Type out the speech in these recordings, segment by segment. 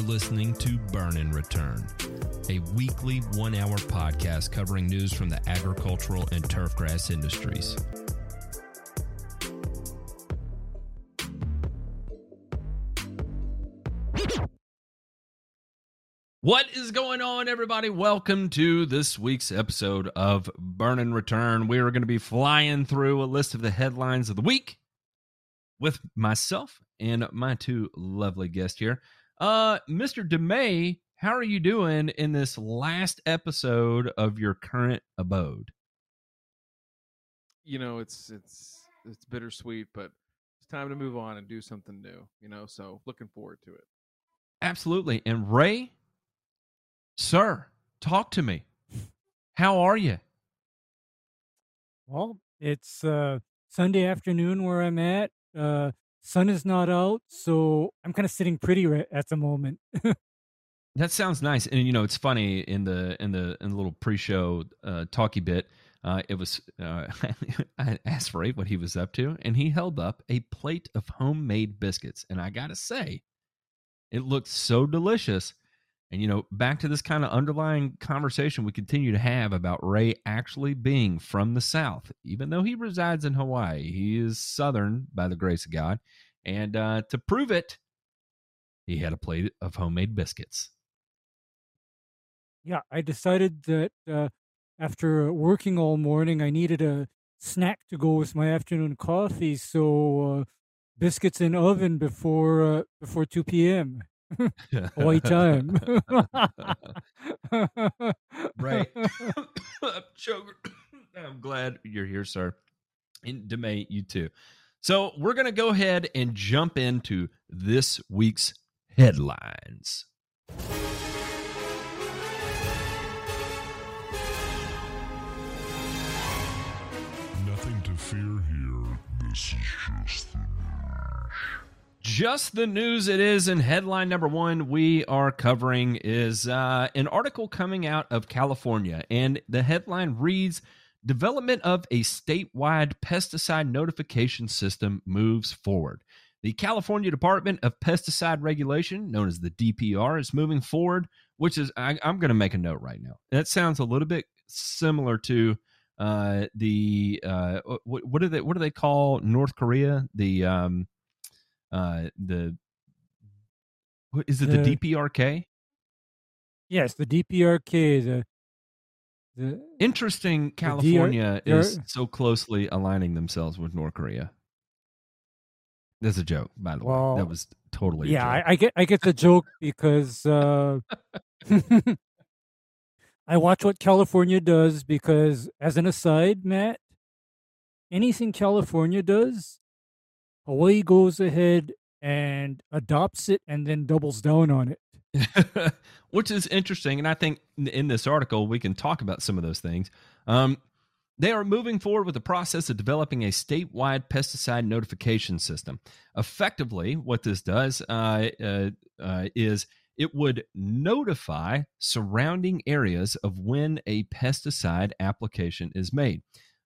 You're listening to Burn and Return, a weekly one hour podcast covering news from the agricultural and turfgrass industries. What is going on, everybody? Welcome to this week's episode of Burn and Return. We are going to be flying through a list of the headlines of the week with myself and my two lovely guests here. Uh, Mr. DeMay, how are you doing in this last episode of your current abode? you know it's it's it's bittersweet but it's time to move on and do something new you know so looking forward to it Absolutely. And Ray, sir, talk to me. How are you? Well, it's uh, Sunday afternoon where I'm at. Uh, sun is not out, so I'm kind of sitting pretty right at the moment. That sounds nice. And you know, it's funny in the in the in the little pre-show uh, talky bit. Uh, it was uh, I asked Ray what he was up to, and he held up a plate of homemade biscuits. And I gotta say, it looked so delicious. And you know, back to this kind of underlying conversation we continue to have about Ray actually being from the South, even though he resides in Hawaii. He is Southern by the grace of God, and uh, to prove it, he had a plate of homemade biscuits. yeah, I decided that uh, after working all morning, I needed a snack to go with my afternoon coffee. So uh, biscuits in oven before uh, before two p.m. Hawaii time. right. Choker. I'm glad you're here, sir. And Demay, you too. So we're going to go ahead and jump into this week's headlines. Just the news it is, and headline number one we are covering is uh, an article coming out of California, and the headline reads Development of a statewide pesticide notification system moves forward. The California Department of Pesticide Regulation, known as the DPR, is moving forward, which is, I, I'm going to make a note right now. That sounds a little bit similar to uh, the, uh, what, what do they, what do they call North Korea? The, um, uh the what is it the, The- DPRK? yes, the DPRK, the the Interesting California is DR so closely aligning themselves with North Korea. That's a joke, by the way. That was totally yeah. I, I get I get the joke because uh, I watch what California does because, as an aside, Matt, anything California does, Hawaii goes ahead and adopts it and then doubles down on it. which is interesting. And I think in- in this article, we can talk about some of those things. Um, they are moving forward with the process of developing a statewide pesticide notification system. Effectively, what this does uh, uh, uh, is it would notify surrounding areas of when a pesticide application is made.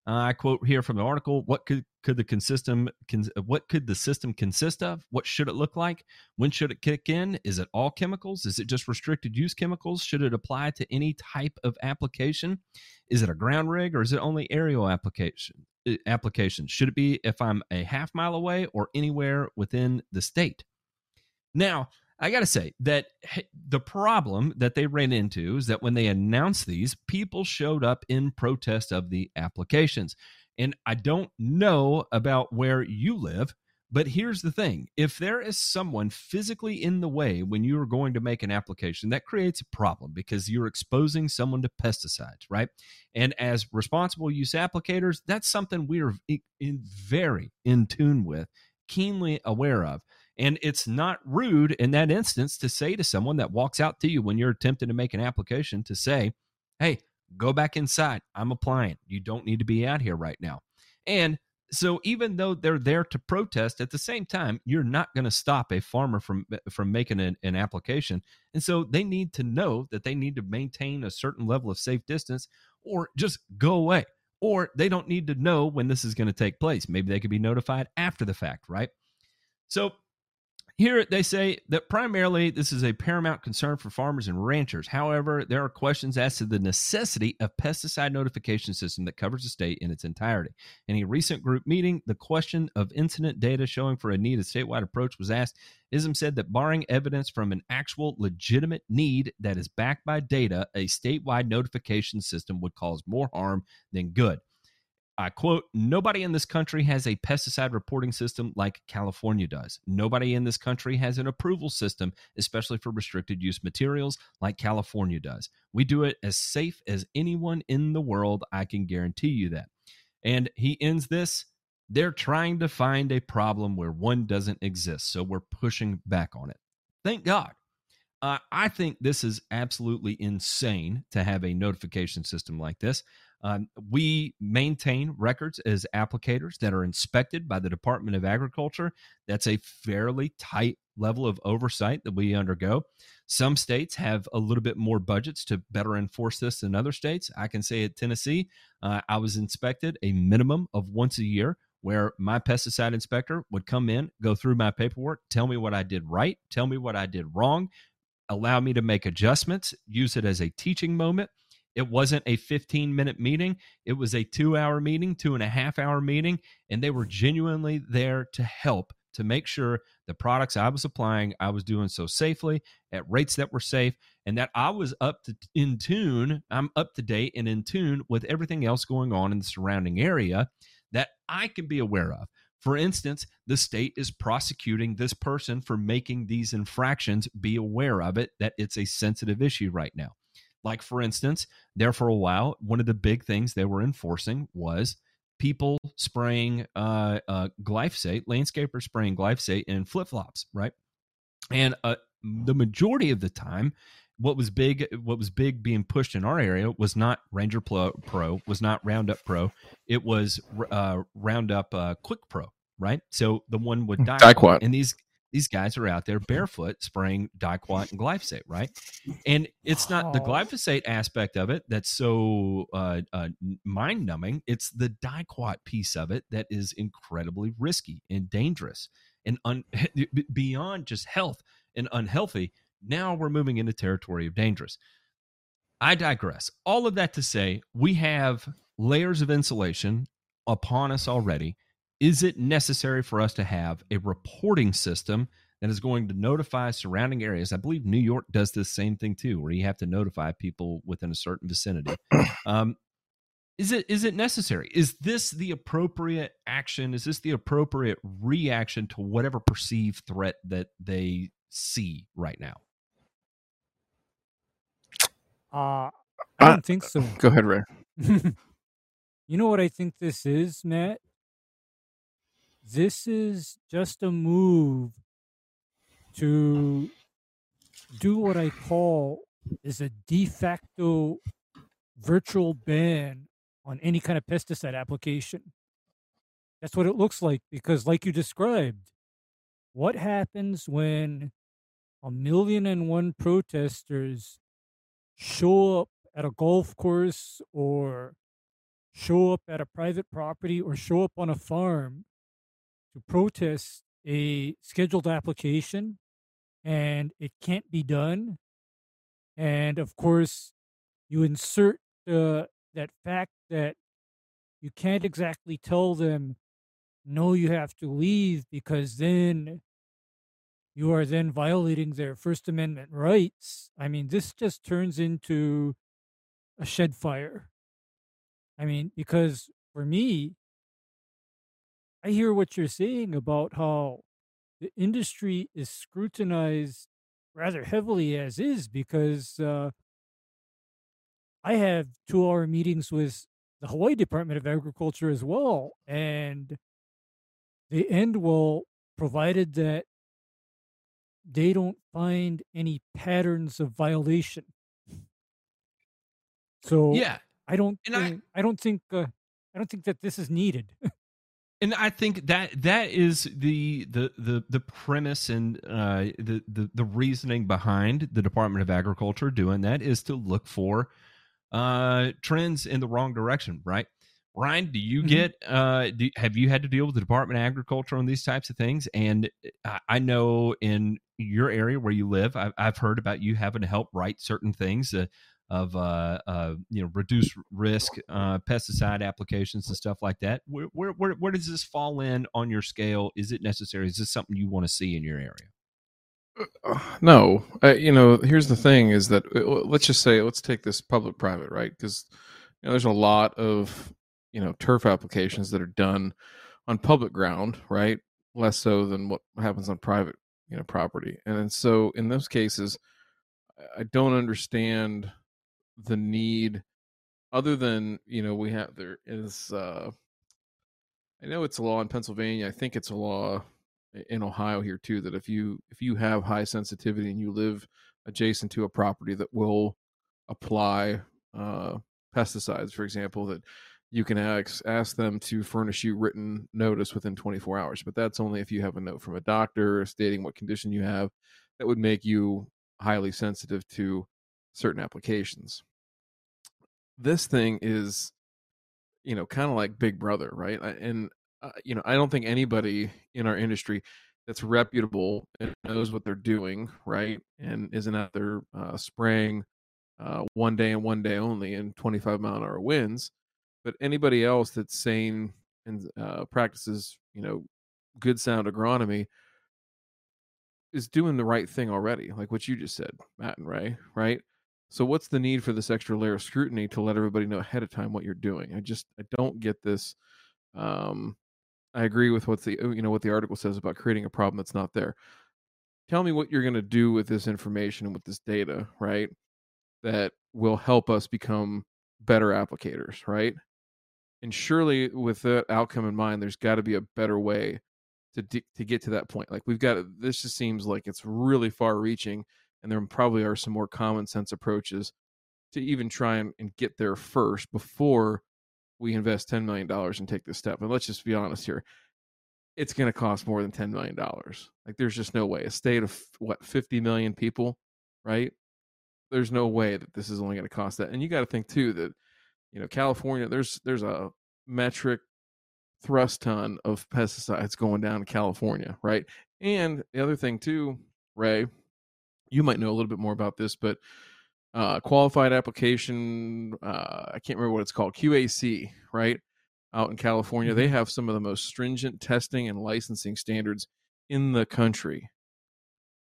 Uh, I quote here from the article: "What could could the consistem con, what could the system consist of? What should it look like? When should it kick in? Is it all chemicals? Is it just restricted use chemicals? Should it apply to any type of application? Is it a ground rig or is it only aerial application? uh, Application should it be if I'm a half mile away or anywhere within the state? Now, I got to say that the problem that they ran into is that when they announced these, people showed up in protest of the applications. And I don't know about where you live, But here's the thing if there is someone physically in the way when you are going to make an application, that creates a problem because you're exposing someone to pesticides, right? And as responsible use applicators, that's something we are in very in tune with, keenly aware of. And it's not rude in that instance to say to someone that walks out to you when you're attempting to make an application to say, hey, go back inside. I'm applying. You don't need to be out here right now. And so even though they're there to protest at the same time you're not going to stop a farmer from eh, from making an, an, application and so they need to know that they need to maintain a certain level of safe distance or just go away or they don't need to know when this is going to take place maybe they could be notified after the fact right so here they say that primarily this is a paramount concern for farmers and ranchers. However, there are questions as to the necessity of pesticide notification system that covers the state in its entirety. In a recent group meeting, the question of incident data showing for a need a statewide approach was asked. ISM said that barring evidence from an actual legitimate need that is backed by data, a statewide notification system would cause more harm than good. I quote, nobody in this country has a pesticide reporting system like California does. Nobody in this country has an approval system, especially for restricted use materials, like California does. We do it as safe as anyone in the world. I can guarantee you that. And he ends this they're trying to find a problem where one doesn't exist. So we're pushing back on it. Thank God. Uh, I think this is absolutely insane to have a notification system like this. Um, we maintain records as applicators that are inspected by the Department of Agriculture. That's a fairly tight level of oversight that we undergo. Some states have a little bit more budgets to better enforce this than other states. I can say at Tennessee, uh, I was inspected a minimum of once a year where my pesticide inspector would come in, go through my paperwork, tell me what I did right, tell me what I did wrong, allow me to make adjustments, use it as a teaching moment it wasn't a 15 minute meeting. It was a two hour meeting, two and a half hour meeting. And they were genuinely there to help to make sure the products I was applying, I was doing so safely at rates that were safe and that I was up to in tune. I'm up to date and in tune with everything else going on in the surrounding area that I can be aware of. For instance, the state is prosecuting this person for making these infractions. Be aware of it, that it's a sensitive issue right now. Like, for instance, there for a while, one of the big things they were enforcing was people spraying uh, uh, glyphosate, landscapers spraying glyphosate in flip flops, right? And uh, the majority of the time, what was big, what was big being pushed in our area was not Ranger Pro, Pro was not Roundup Pro, it was uh, Roundup uh, Quick Pro, right? So the one would die. And these these guys are out there barefoot spraying diquat and glyphosate, right? And it's not the glyphosate aspect of it that's so uh, uh, mind numbing. It's the diquat piece of it that is incredibly risky and dangerous and un- beyond just health and unhealthy. Now we're moving into territory of dangerous. I digress. All of that to say, we have layers of insulation upon us already is it necessary for us to have a reporting system that is going to notify surrounding areas? I believe New York does this same thing too, where you have to notify people within a certain vicinity. Um, is it is it necessary? Is this the appropriate action? Is this the appropriate reaction to whatever perceived threat that they see right now? Uh, I don't uh, think so. Go ahead, Ray. you know what I think this is, Matt? This is just a move to do what I call is a de facto virtual ban on any kind of pesticide application. That's what it looks like because, like you described, what happens when a million and one protesters show up at a golf course or show up at a private property or show up on a farm to protest a scheduled application and it can't be done. And of course, you insert uh, that fact that you can't exactly tell them, no, you have to leave because then you are then violating their First Amendment rights. I mean, this just turns into a shed fire. I mean, because for me, I hear what you're saying about how the industry is scrutinized rather heavily as is because uh, I have two hour meetings with the Hawaii Department of Agriculture as well. And they end well, provided that they don't find any patterns of violation. So Yeah. I don't And I- I, don't think uh, I don't think that this is needed. and I think that that is the the the the premise and uh, the the the reasoning behind the Department of Agriculture doing that is to look for uh, trends in the wrong direction, right? Ryan, do you Mhm. get uh, do, have you had to deal with the Department of Agriculture on these types of things? And I, I know in your area where you live, I've, I've heard about you having to help write certain things. Uh, of uh, uh, you know reduce risk uh, pesticide applications and stuff like that. Where, where where where does this fall in on your scale? Is it necessary? Is this something you want to see in your area? Uh, no, uh, you know, here's the thing: is that uh, let's just say, let's take this public-private, right? Because you know, there's a lot of you know turf applications that are done on public ground, right? Less so than what happens on private, you know, property. And then so in those cases, I don't understand the need, other than you know, we have there is. uh I know it's a law in Pennsylvania. I think it's a law in Ohio here too that if you if you have high sensitivity and you live adjacent to a property that will apply uh, pesticides, for example, that you can ask ask them to furnish you written notice within 24 hours. But that's only if you have a note from a doctor stating what condition you have that would make you highly sensitive to certain applications. This thing is, you know, kind of like Big Brother, right? And uh, you know, I don't think anybody in our industry that's reputable and knows what they're doing, right, and isn't out there uh, spraying uh, one day and one day only in 25 mile an hour winds. But anybody else that's sane and uh, practices, you know, good sound agronomy is doing the right thing already, like what you just said, Matt and Ray, right? So what's the need for this extra layer of scrutiny to let everybody know ahead of time what you're doing? I just I don't get this. Um, I agree with what the you know what the article says about creating a problem that's not there. Tell me what you're going to do with this information and with this data, right? That will help us become better applicators, right? And surely, with that outcome in mind, there's got to be a better way to di- to get to that point. Like we've got this just seems like it's really far reaching, and there probably are some more common sense approaches to even try and, and get there first before we invest $10 million and take this step. And let's just be honest here. It's going to cost more than $10 million. Like there's just no way. A state of what, 50 million people, right? There's no way that this is only going to cost that. And you got to think too that, you know, California, there's, there's a metric thrust ton of pesticides going down to California, right? And the other thing too, Ray, you might know a little bit more about this, but uh, qualified application. Uh, I can't remember what it's called. QAC, right? Out in California, they have some of the most stringent testing and licensing standards in the country.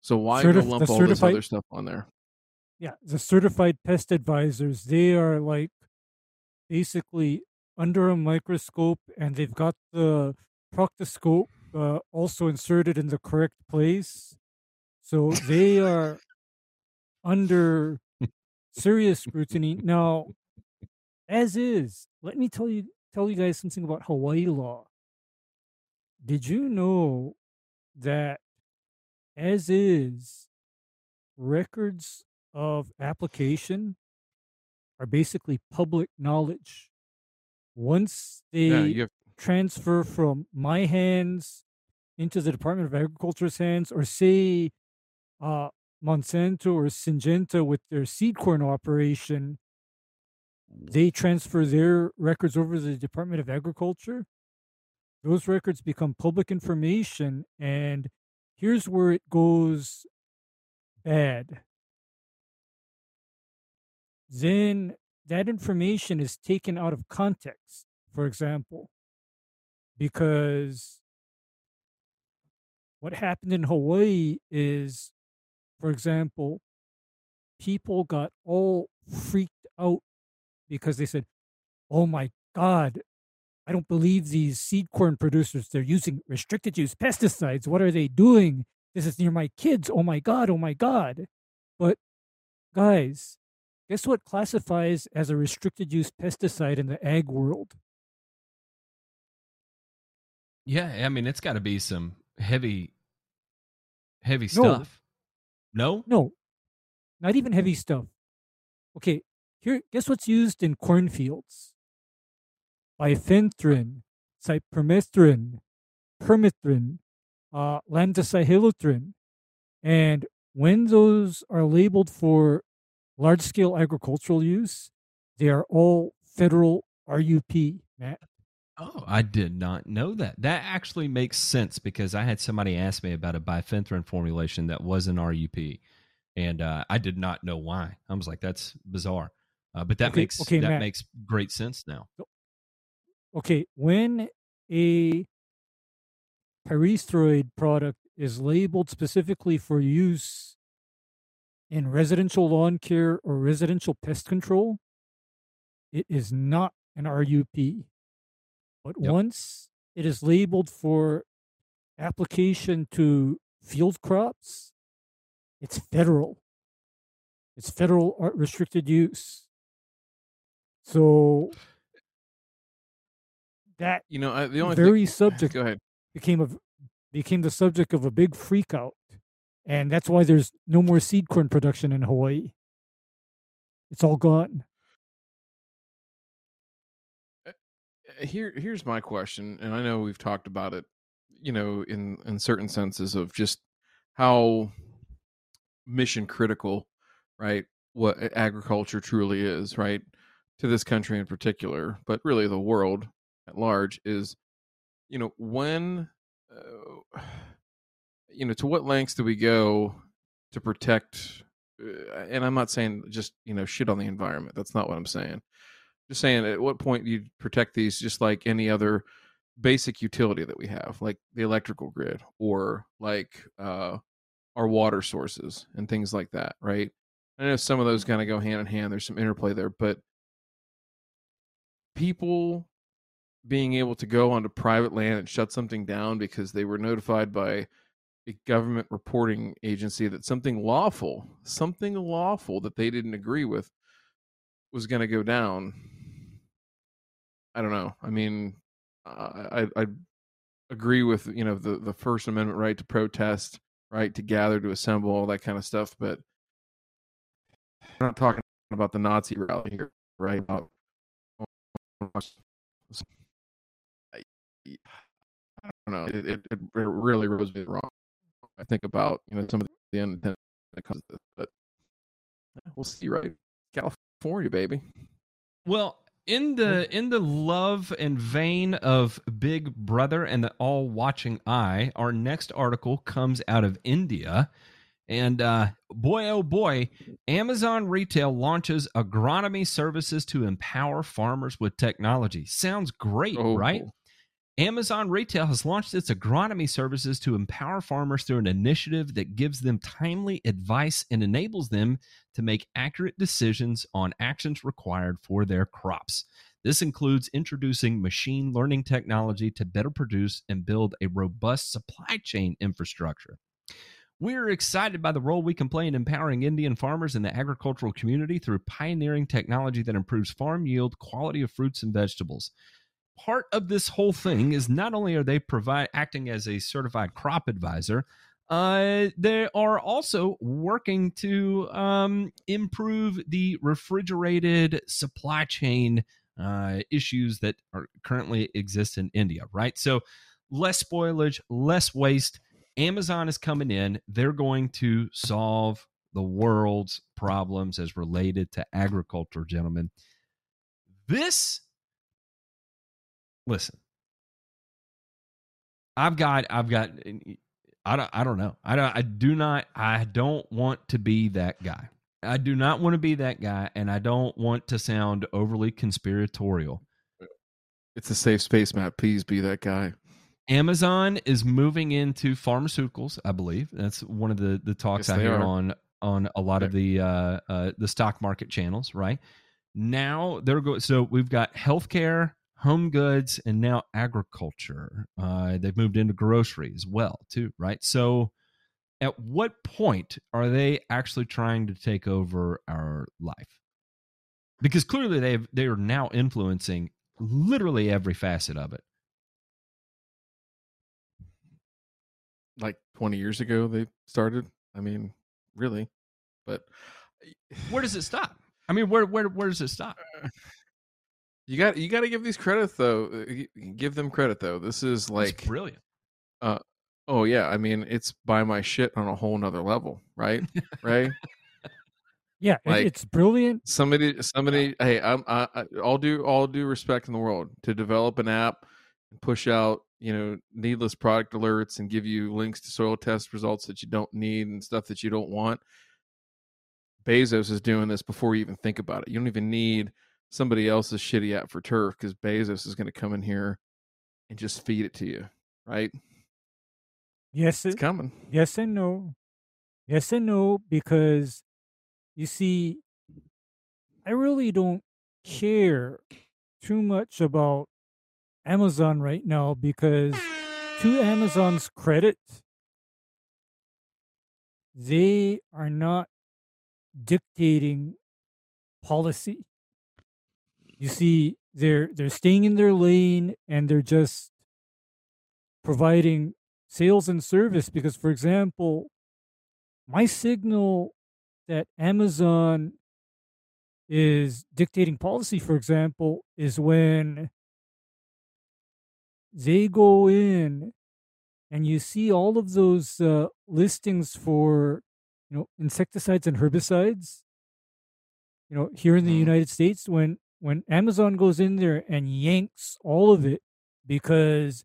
So why Certif- lump all this other stuff on there? Yeah, the certified pest advisors, they are like basically under a microscope and they've got the proctoscope uh, also inserted in the correct place. So they are under serious scrutiny. Now, as is, let me tell you tell you guys something about Hawaii law. Did you know that as is records of application are basically public knowledge. Once they Yeah, have, transfer from my hands into the Department of Agriculture's hands, or say uh, Monsanto or Syngenta with their seed corn operation, they transfer their records over to the Department of Agriculture. Those records become public information, and here's where it goes bad. Then that information is taken out of context, for example, because what happened in Hawaii is, for example, people got all freaked out because they said, Oh my God, I don't believe these seed corn producers. They're using restricted use pesticides. What are they doing? This is near my kids. Oh my God. Oh my God. But guys, guess what classifies as a restricted use pesticide in the ag world? Yeah, I mean it's got to be some heavy, heavy No. stuff. No, No, not even heavy stuff. Okay, here, guess what's used in cornfields? Bifenthrin, cypermethrin, permethrin, uh, lambda-cyhalothrin. And when those are labeled for large-scale agricultural use, they are all federal RUP, Matt. Oh, I did not know that. That actually makes sense because I had somebody ask me about a bifenthrin formulation that was an RUP, and uh, I did not know why. I was like, "That's bizarre," uh, but that Okay, makes okay, that Matt. makes great sense now. Okay, when a pyrethroid product is labeled specifically for use in residential lawn care or residential pest control, it is not an RUP. But Yep. once it is labeled for application to field crops, it's federal. It's federal restricted use. So that You know, I, the only thing, very subject go ahead. became a became the subject of a big freak out. And that's why there's no more seed corn production in Hawaii. It's all gone. Here here's my question and i know we've talked about it you know in in certain senses of just how mission critical right what agriculture truly is right to this country in particular but really the world at large is you know when uh, you know to what lengths do we go to protect uh, and i'm not saying just you know shit on the environment that's not what i'm saying just saying at what point you protect these just like any other basic utility that we have like the electrical grid or like uh our water sources and things like that right? I know some of those kind of go hand in hand there's some interplay there but people being able to go onto private land and shut something down because they were notified by a government reporting agency that something lawful something lawful that they didn't agree with was going to go down i don't know i mean i i agree with you know the the first amendment right to protest right to gather to assemble all that kind of stuff but I'm not talking about the nazi rally here right? About- I, I don't know it, it, it really rubs me wrong i think about you know some of the unintended consequences but we'll see right? California baby. Well, in the in the love and vein of Big Brother and the all watching eye, our next article comes out of India. And uh, boy, oh boy, Amazon Retail launches agronomy services to empower farmers with technology. Sounds great, Oh, right? Amazon Retail has launched its agronomy services to empower farmers through an initiative that gives them timely advice and enables them to make accurate decisions on actions required for their crops. This includes introducing machine learning technology to better produce and build a robust supply chain infrastructure. We're excited by the role we can play in empowering Indian farmers and the agricultural community through pioneering technology that improves farm yield, quality of fruits and vegetables part of this whole thing is not only are they provide acting as a certified crop advisor, uh, they are also working to um, improve the refrigerated supply chain uh, issues that are currently exist in India. Right, so less spoilage, less waste. Amazon is coming in; they're going to solve the world's problems as related to agriculture, gentlemen. This listen. I've got i've got i don't i don't know. I don't i do not i don't want to be that guy. I do not want to be that guy and i don't want to sound overly conspiratorial. It's a safe space matt. Please be that guy. Amazon is moving into pharmaceuticals i believe. That's one of the the talks Yes, i hear are. on on a lot of the uh, uh the stock market channels right? Now they're going so we've got healthcare home goods, and now agriculture. Uh, they've moved into grocery as well, too, right? So, at what point are they actually trying to take over our life? Because clearly they they are now influencing literally every facet of it. Like 20 years ago, they started. I mean, really, but Where does it stop? I mean, where where where does it stop? You got you got to give these credit though. Uh, Give them credit though. This is It's like brilliant. Oh yeah, I mean it's buy my shit on a whole nother level, right? right? Yeah, Like- it's brilliant. Somebody, somebody. Hey, I'm. I, I, all due, all due respect in the world to develop an app and push out, you know, needless product alerts and give you links to soil test results that you don't need and stuff that you don't want. Bezos is doing this before you even think about it. You don't even need somebody else's shitty app for turf because Bezos is going to come in here and just feed it to you, right? Yes, It's coming. yes and no. Yes and no, because you see, I really don't care too much about Amazon right now because, to Amazon's credit, they are not dictating policy. You see, they're they're staying in their lane and they're just providing sales and service because for example my signal that amazon is dictating policy for example is when they go in and you see all of those uh, listings for you know insecticides and herbicides you know here in the Mhm. united states when when amazon goes in there and yanks all of it because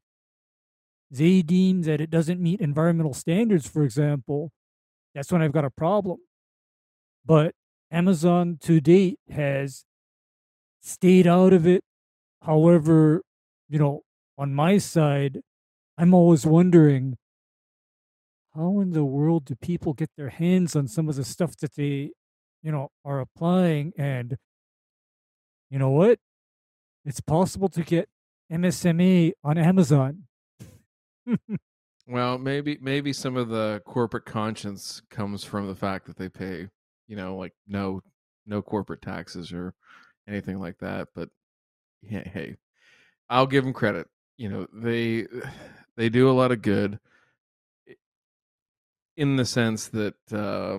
they deem that it doesn't meet environmental standards, for example, that's when I've got a problem. But Amazon to date has stayed out of it. However, you know, on my side, I'm always wondering how in the world do people get their hands on some of the stuff that they, you know, are applying? And you know what? It's possible to get MSMA on Amazon. Well, maybe maybe some of the corporate conscience comes from the fact that they pay, you know, like no no corporate taxes or anything like that. But yeah, hey, I'll give them credit. You know, they they do a lot of good in the sense that uh,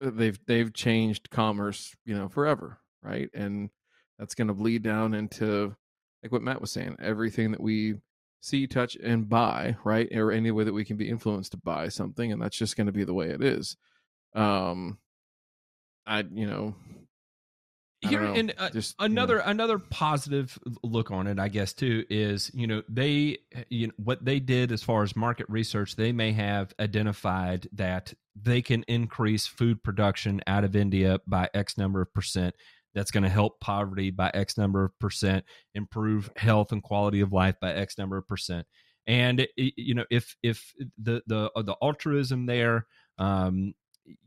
they've they've changed commerce, you know, forever, right? And that's going to bleed down into like what Matt was saying, everything that we see, touch, and buy, right? Or any way that we can be influenced to buy something, and that's just going to be the way it is. Um, I, you know, I Here know, and uh, just you know. another another positive look on it, I guess too, is you know they you know what they did as far as market research. They may have identified that they can increase food production out of India by X number of percent. That's going to help poverty by X number of percent, improve health and quality of life by X number of percent. And you know if if the the uh, the altruism there um,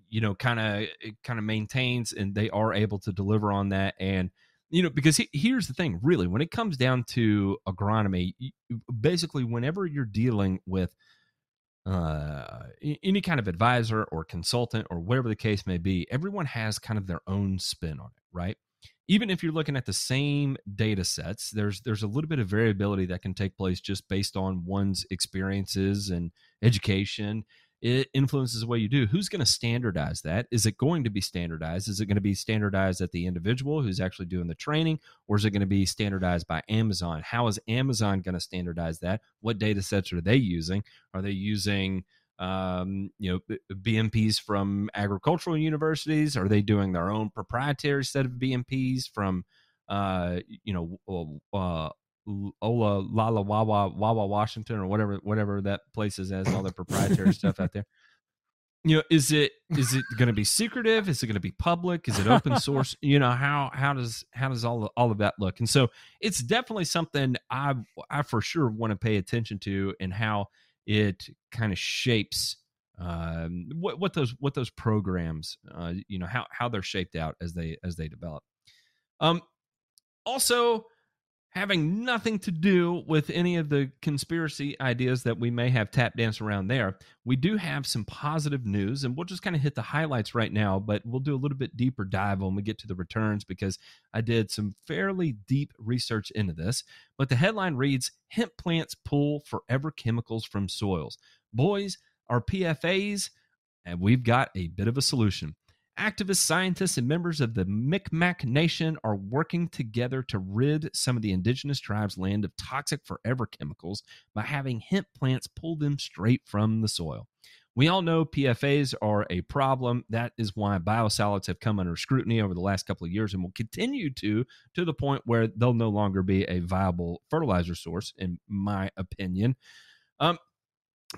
you know kind of kind of maintains and they are able to deliver on that and you know because he, here's the thing really when it comes down to agronomy basically whenever you're dealing with uh any kind of advisor or consultant or whatever the case may be everyone has kind of their own spin on it right even if you're looking at the same data sets there's there's a little bit of variability that can take place just based on one's experiences and education it influences the way you do. Who's going to standardize that? Is it going to be standardized? Is it going to be standardized at the individual who's actually doing the training, or is it going to be standardized by Amazon? How is Amazon going to standardize that? What data sets are they using? Are they using um, you know BMPs from agricultural universities? Are they doing their own proprietary set of BMPs from uh, you know uh, Ola Lala Wawa Wawa Washington or whatever whatever that place is has all their proprietary stuff out there. You know, is it is it going to be secretive? Is it going to be public? Is it open source? You know, how how does how does all all of that look? And so it's definitely something I I for sure want to pay attention to and how it kind of shapes um, what what those what those programs uh, you know how how they're shaped out as they as they develop. Um, also having nothing to do with any of the conspiracy ideas that we may have tap dance around there, we do have some positive news, and we'll just kind of hit the highlights right now, but we'll do a little bit deeper dive when we get to the returns because I did some fairly deep research into this. But the headline reads Hemp plants pull forever chemicals from soils. Boys, our PFAs, and we've got a bit of a solution. Activists, scientists, and members of the Micmac Nation are working together to rid some of the indigenous tribes' land of toxic forever chemicals by having hemp plants pull them straight from the soil. We all know PFAs are a problem. That is why biosolids have come under scrutiny over the last couple of years and will continue to, to the point where they'll no longer be a viable fertilizer source, in my opinion. Um,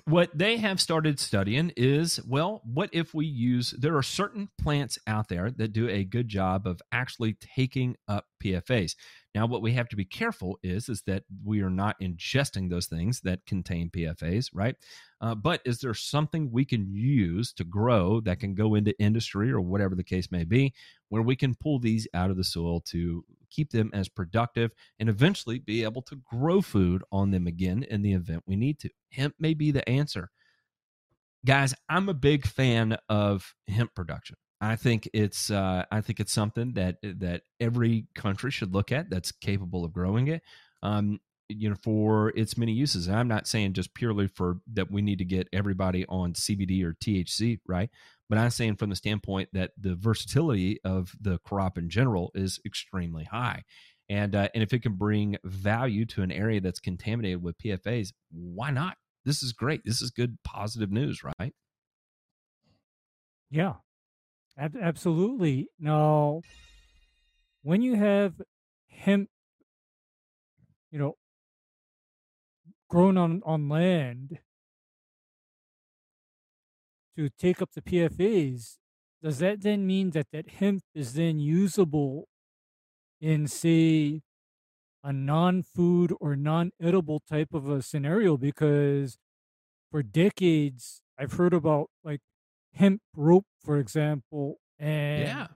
what they have started studying is well what if we use there are certain plants out there that do a good job of actually taking up pfas now what we have to be careful is is that we are not ingesting those things that contain pfas right? Uh, but is there something we can use to grow that can go into industry or whatever the case may be where we can pull these out of the soil to keep them as productive and eventually be able to grow food on them again in the event we need to. Hemp may be the answer. Guys, I'm a big fan of hemp production. I think it's uh, I think it's something that that every country should look at that's capable of growing it. Um, you know, for its many uses. And I'm not saying just purely for that we need to get everybody on CBD or THC, right? But I'm saying from the standpoint that the versatility of the crop in general is extremely high. And, uh, and if it can bring value to an area that's contaminated with PFAs, why not? This is great. This is good, positive news, right? Yeah, ab- absolutely. Now, when you have hemp, you know, grown on, on land, to take up the PFAs, does that then mean that that hemp is then usable in, say, a non-food or non-edible type of a scenario? Because for decades, I've heard about like hemp rope, for example, and yeah,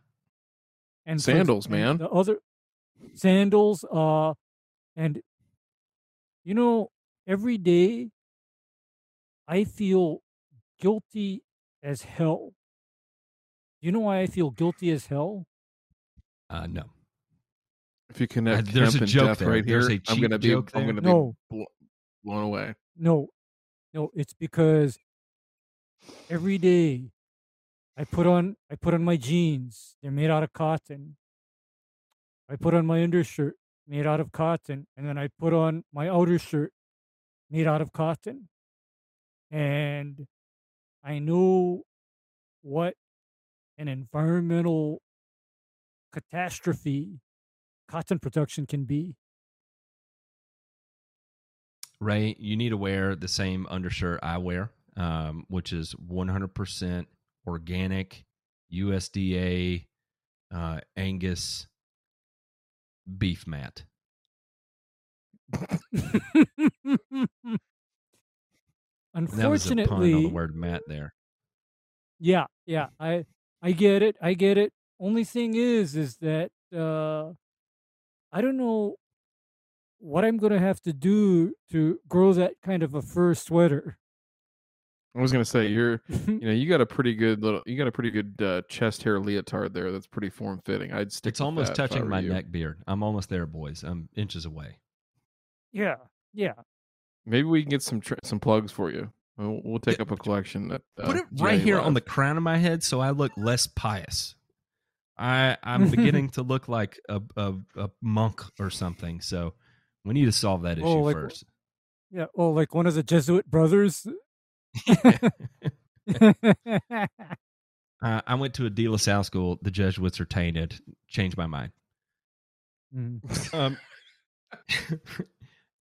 and Sandals, and man. The other sandals, uh, and you know, every day I feel guilty as hell. Do you know why I feel guilty as hell? uh, no. If you connect Uh, there's a and joke death there. right There's here, a I'm gonna be I'm gonna be No. bl- blown away. No, no, it's because every day I put on I put on my jeans. They're made out of cotton. I put on my undershirt made out of cotton, and then I put on my outer shirt made out of cotton. And I know what an environmental catastrophe cotton production can be. Ray, you need to wear the same undershirt I wear, um, which is 100% organic, USDA, uh, Angus beef mat. And that was a pun on the Unfortunately, word mat there. Yeah, yeah, I I get it. I get it. Only thing is is that uh I don't know what I'm going to have to do to grow that kind of a fur sweater. I was gonna say you're you know you got a pretty good little you got a pretty good uh, chest hair leotard there that's pretty form fitting. I'd stick. It's with almost that touching my you. neck beard. I'm almost there, boys. I'm inches away. yeah. Yeah. Maybe we can get some tr- some plugs for you. We'll, we'll take Yeah, up a collection. At, uh, Put it right GA here on the crown of my head so I look less pious. I I'm beginning to look like a, a a monk or something. So we need to solve that issue Oh, like- first. Yeah, oh like one of the Jesuit brothers. Uh, I went to a De La Salle school. The Jesuits are tainted. Changed my mind. Mm. Um,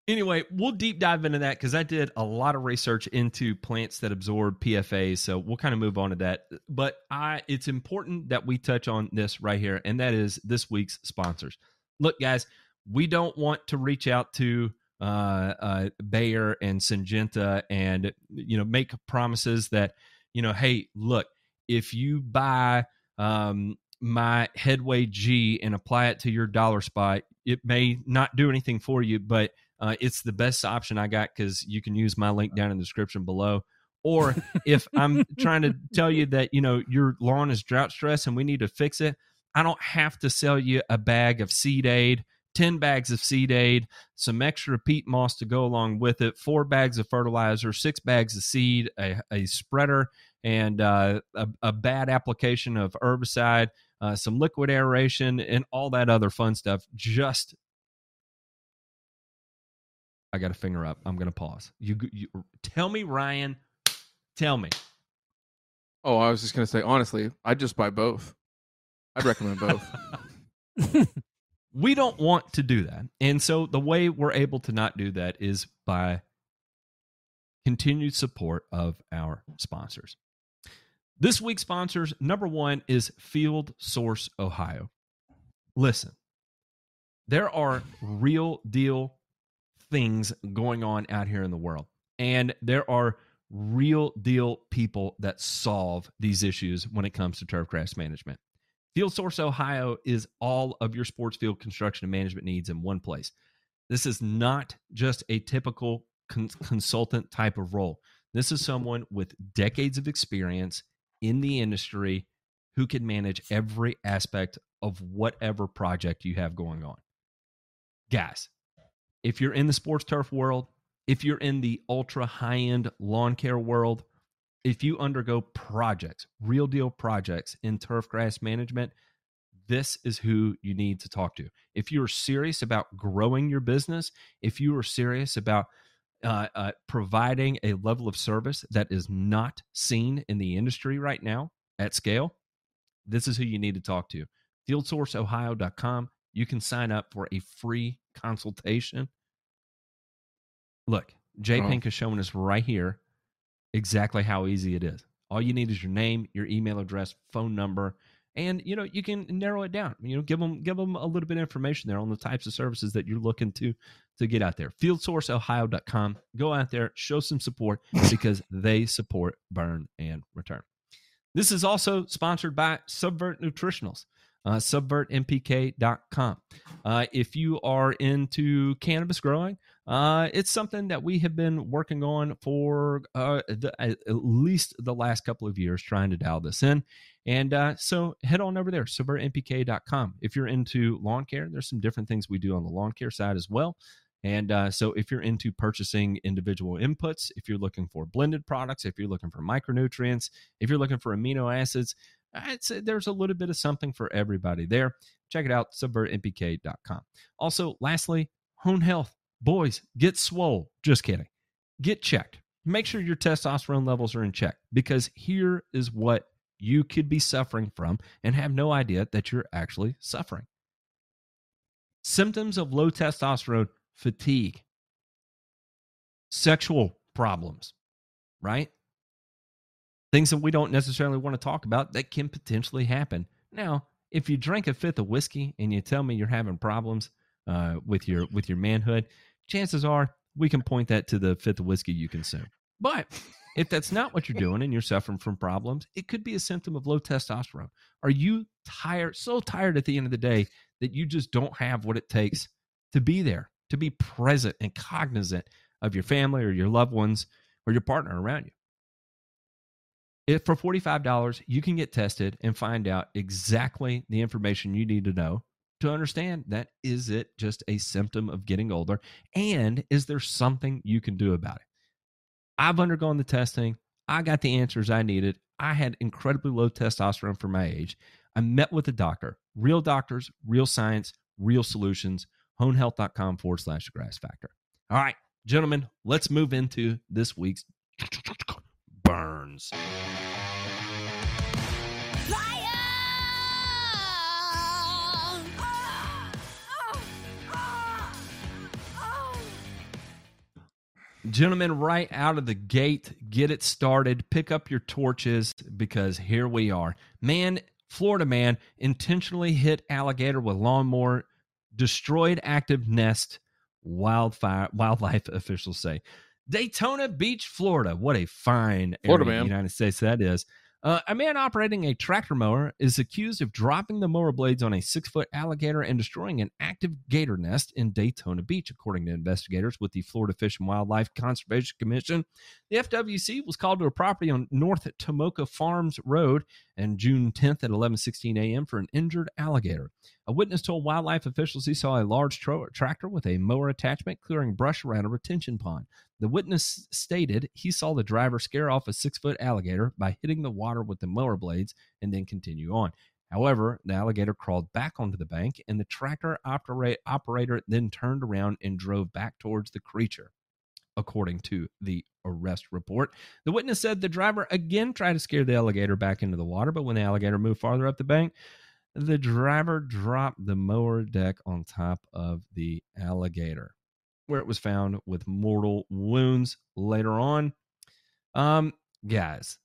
anyway, we'll deep dive into that because I did a lot of research into plants that absorb PFAs. So we'll kind of move on to that. But I, it's important that we touch on this right here, and that is this week's sponsors. Look, guys, we don't want to reach out to uh, uh, Bayer and Syngenta and you know make promises that you know, hey, look, if you buy um, my Headway G and apply it to your dollar spot. It may not do anything for you, but uh, it's the best option I got because you can use my link down in the description below. Or if I'm trying to tell you that you know your lawn is drought stress and we need to fix it, I don't have to sell you a bag of seed aid 10 bags of seed aid, some extra peat moss to go along with it, four bags of fertilizer, six bags of seed, a, a spreader, and uh, a, a, bad application of herbicide, uh, some liquid aeration, and all that other fun stuff. Just, I got a finger up. I'm going to pause. You, you tell me, Ryan. Tell me. Oh, I was just going to say, honestly, I'd just buy both. I'd recommend both. we don't want to do that. And so the way we're able to not do that is by continued support of our sponsors. This week's sponsors, number one is Field Source Ohio. Listen, there are real deal things going on out here in the world, and there are real deal people that solve these issues when it comes to turfgrass management. Field Source Ohio is all of your sports field construction and management needs in one place. This is not just a typical con- consultant type of role. This is someone with decades of experience in the industry who can manage every aspect of whatever project you have going on. Guys, if you're in the sports turf world, if you're in the ultra high end lawn care world, if you undergo projects, real deal projects in turf grass management, this is who you need to talk to. If you're serious about growing your business, if you are serious about uh, uh, providing a level of service that is not seen in the industry right now at scale, this is who you need to talk to. FieldSourceOhio.com. You can sign up for a free consultation. Look, Jay oh. Pink is showing us right here exactly how easy it is. All you need is your name, your email address, phone number, and you know you can narrow it down. You know, give them give them a little bit of information there on the types of services that you're looking to to get out there. FieldSourceOhio.com. Go out there, show some support because they support burn and return. This is also sponsored by Subvert Nutritionals uh, subvertnpk.com. Uh, if you are into cannabis growing, uh, it's something that we have been working on for uh, the, at least the last couple of years, trying to dial this in. And uh, so head on over there, subvertnpk.com. If you're into lawn care, there's some different things we do on the lawn care side as well. And uh, so, if you're into purchasing individual inputs, if you're looking for blended products, if you're looking for micronutrients, if you're looking for amino acids, Say uh, there's a little bit of something for everybody there. Check it out, subvertnpk.com. Also, lastly, Hone Health. Boys, get swole. Just kidding. Get checked. Make sure your testosterone levels are in check because here is what you could be suffering from and have no idea that you're actually suffering. Symptoms of low testosterone fatigue, sexual problems, right? Things that we don't necessarily want to talk about that can potentially happen. Now, if you drink a fifth of whiskey and you tell me you're having problems uh, with your with your manhood, chances are we can point that to the fifth of whiskey you consume. But if that's not what you're doing and you're suffering from problems, it could be a symptom of low testosterone. Are you tired, so tired at the end of the day that you just don't have what it takes to be there, to be present and cognizant of your family or your loved ones or your partner around you? If for $45, you can get tested and find out exactly the information you need to know to understand that is it just a symptom of getting older and is there something you can do about it? I've undergone the testing. I got the answers I needed. I had incredibly low testosterone for my age. I met with a doctor, real doctors, real science, real solutions. Honehealth.com forward slash grass factor. All right, gentlemen, let's move into this week's burns. Gentlemen, right out of the gate, get it started. Pick up your torches because here we are. Man, Florida man intentionally hit alligator with lawnmower, destroyed active nest. Wildfire wildlife officials say. Daytona Beach, Florida. What a fine Florida area man. the United States that is. Uh, a man operating a tractor mower is accused of dropping the mower blades on a six foot alligator and destroying an active gator nest in Daytona Beach, according to investigators with the Florida Fish and Wildlife Conservation Commission. The FWC was called to a property on North Tomoka Farms Road on June 10th at 11:16 a.m. for an injured alligator. A witness told wildlife officials he saw a large tro- tractor with a mower attachment clearing brush around a retention pond. The witness stated he saw the driver scare off a six foot alligator by hitting the water with the mower blades and then continue on. However, the alligator crawled back onto the bank, and the tractor operator then turned around and drove back towards the creature. According to the arrest report, the witness said the driver again tried to scare the alligator back into the water, but when the alligator moved farther up the bank, the driver dropped the mower deck on top of the alligator where it was found with mortal wounds later on. Um, guys,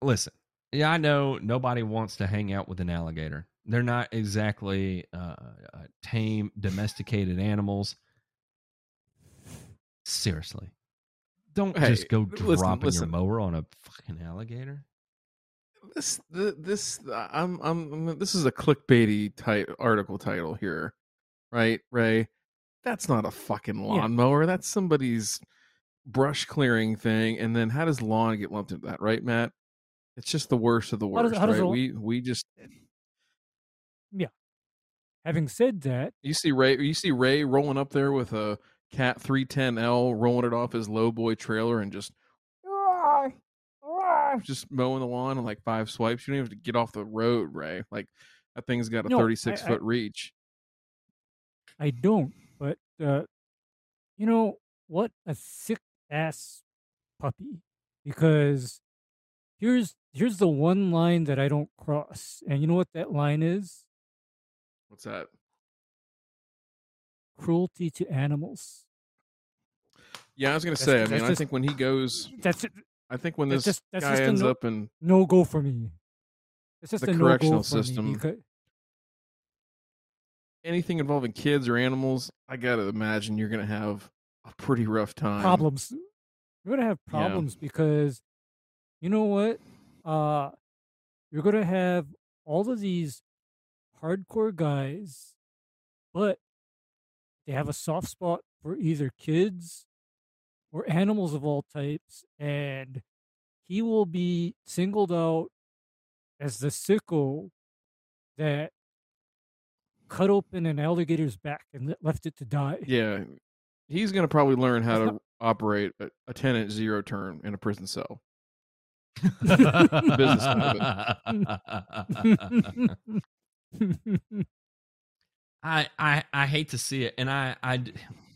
listen. Yeah, I know nobody wants to hang out with an alligator. They're not exactly uh, uh, tame, domesticated animals. Seriously, don't Hey, just go listen, dropping listen. your mower on a fucking alligator. This this uh, I'm I'm this is a clickbaity type article title here, right, Ray? That's not a fucking Yeah. lawnmower. That's somebody's brush clearing thing. And then how does lawn get lumped into that, right, Matt? It's just the worst of the How does- worst, how right? We we just eh, yeah. Having said that, you see Ray you see Ray rolling up there with a Cat 310L rolling it off his low boy trailer and just just mowing the lawn in like five swipes. You don't even have to get off the road, Ray. Like that thing's got a No, 36 I- foot reach. I don't. But uh, you know what? A sick ass puppy. Because here's here's the one line that I don't cross, and you know what that line is? What's that? Cruelty to animals. Yeah, I was gonna That's- say. I mean, I think when he goes, That's it. I think when this just- guy ends no- up in no go for me. It's just The a no correctional go for system. because anything involving kids or animals, I gotta imagine you're gonna have a pretty rough time. problems. You're gonna have Yeah. problems because you know what? Uh you're gonna have all of these hardcore guys, but they have a soft spot for either kids or animals of all types, and he will be singled out as the sickle that cut open an alligator's back and left it to die. Yeah, he's gonna probably learn how That's to operate a, a tenant zero turn in a prison cell. Business I, I I hate to see it, and I I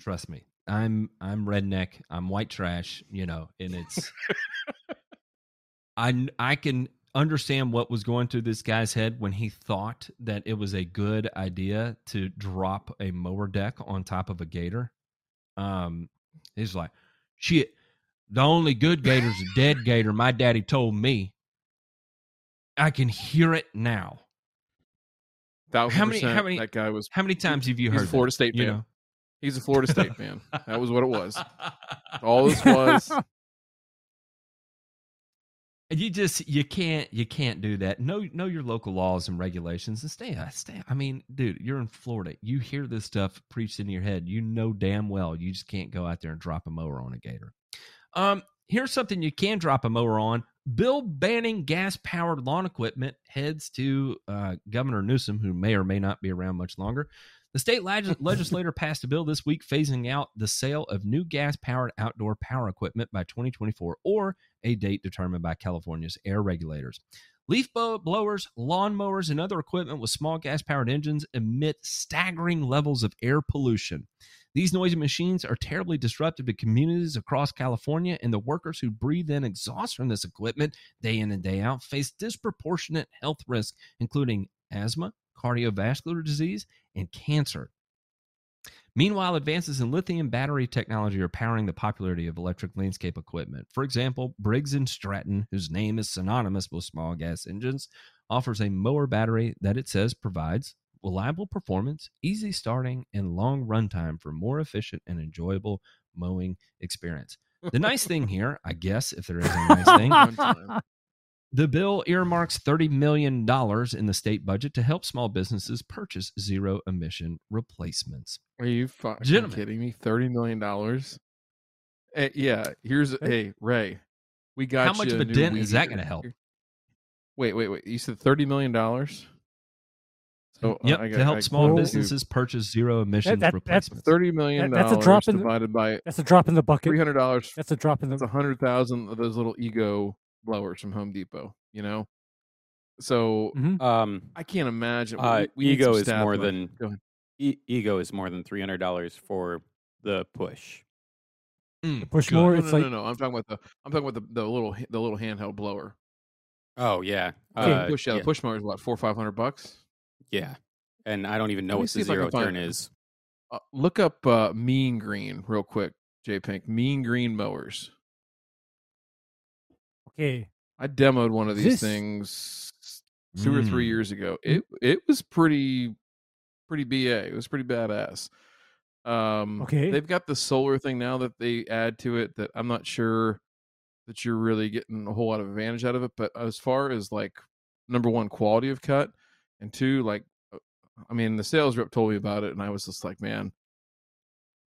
trust me. I'm I'm redneck. I'm white trash. You know, and it's I I can understand what was going through this guy's head when he thought that it was a good idea to drop a mower deck on top of a gator. Um, he's like, shit. The only good gator's a dead gator. My daddy told me. I can hear it now. How many- how many- That guy was. How many times have you heard Florida that, State you know? He's a Florida State fan. That was what it was. All this was. And you just you can't you can't do that. Know know your local laws and regulations and stay uh, stay. I mean, dude, you're in Florida. You hear this stuff preached in your head. You know damn well you just can't go out there and drop a mower on a gator. Um, here's something you can drop a mower on. Bill banning gas powered lawn equipment heads to uh, Governor Newsom, who may or may not be around much longer. The state leg- legislator passed a bill this week phasing out the sale of new gas powered outdoor power equipment by 2024 or a date determined by California's air regulators. Leaf blowers, lawn mowers, and other equipment with small gas powered engines emit staggering levels of air pollution. These noisy machines are terribly disruptive to communities across California, and the workers who breathe in exhaust from this equipment day in and day out face disproportionate health risks, including asthma, cardiovascular disease, and cancer. Meanwhile, advances in lithium battery technology are powering the popularity of electric landscape equipment. For example, Briggs & Stratton, whose name is synonymous with small gas engines, offers a mower battery that it says provides reliable performance, easy starting, and long runtime for more efficient and enjoyable mowing experience. The nice thing here, I guess, if there is a nice thing. The bill earmarks $30 million in the state budget to help small businesses purchase zero emission replacements. Are you fucking Gentlemen. kidding me? Thirty million dollars? yeah. Here's hey Ray. We got How much you of a new dent is that gonna help? Wait, wait, wait. You said thirty million dollars? So uh, yep, I got, to help I- small Oh. business purchase zero emissions that- that's- replacements. Thirty million That- that's a dollars drop in the- divided by That's a drop in the bucket. three hundred dollars. That's a drop in That's the. a hundred thousand of those little ego blowers from Home Depot. You know, so Mhm. Um, I can't imagine. uh, we need ego is more money. than Go ahead. e- ego is more than three hundred dollars for the push. Mm, push good. more. No, it's no, like no, no. I'm talking about the. I'm talking about the, the little the little handheld blower. Oh yeah, Okay. uh, push yeah, yeah, push mower is what four five hundred bucks. yeah. And I don't even know what the zero turn is. Uh, look up uh, Mean Green real quick, J Pink. Mean Green mowers. Okay. I demoed one of these This- things two or three Mm. years ago. It it was pretty pretty ba. It was pretty badass. Um, Okay. they've got the solar thing now that they add to it that I'm not sure that you're really getting a whole lot of advantage out of it. But as far as like number one, quality of cut, and two, like, uh, I mean, the sales rep told me about it, and I was just like, man,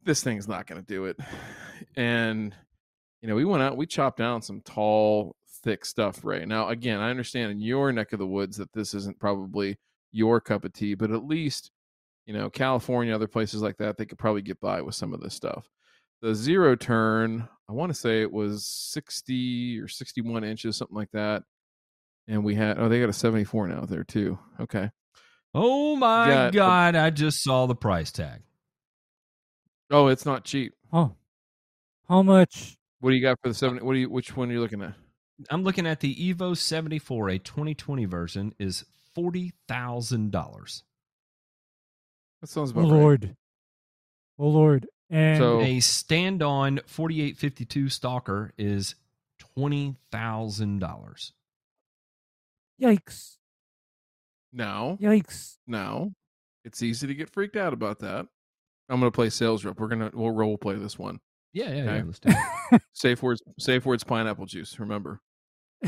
this thing's not going to do it. And you know, we went out, we chopped down some tall, thick stuff right now. Again, I understand in your neck of the woods that this isn't probably your cup of tea, but at least, you know, California, other places like that, they could probably get by with some of this stuff. The zero turn, I want to say it was 60 or 61 inches, something like that. And we had, oh, they got a 74 now there too. Okay. Oh my got a- God, I just saw the price tag. Oh, it's not cheap. Oh, how much? What do you got for the 70? What do you, which one are you looking at? I'm looking at the Evo 74, a 2020 version, is $40,000. That sounds Oh about right. Lord. Oh Lord. And So- A stand on 4852 Stalker is $20,000. yikes! Now, Yikes! Now, it's easy to get freaked out about that. I'm going to play sales rep. We're going to we'll role play this one. Yeah, yeah, yeah. Let's do it. Safe words safe words pineapple juice, remember.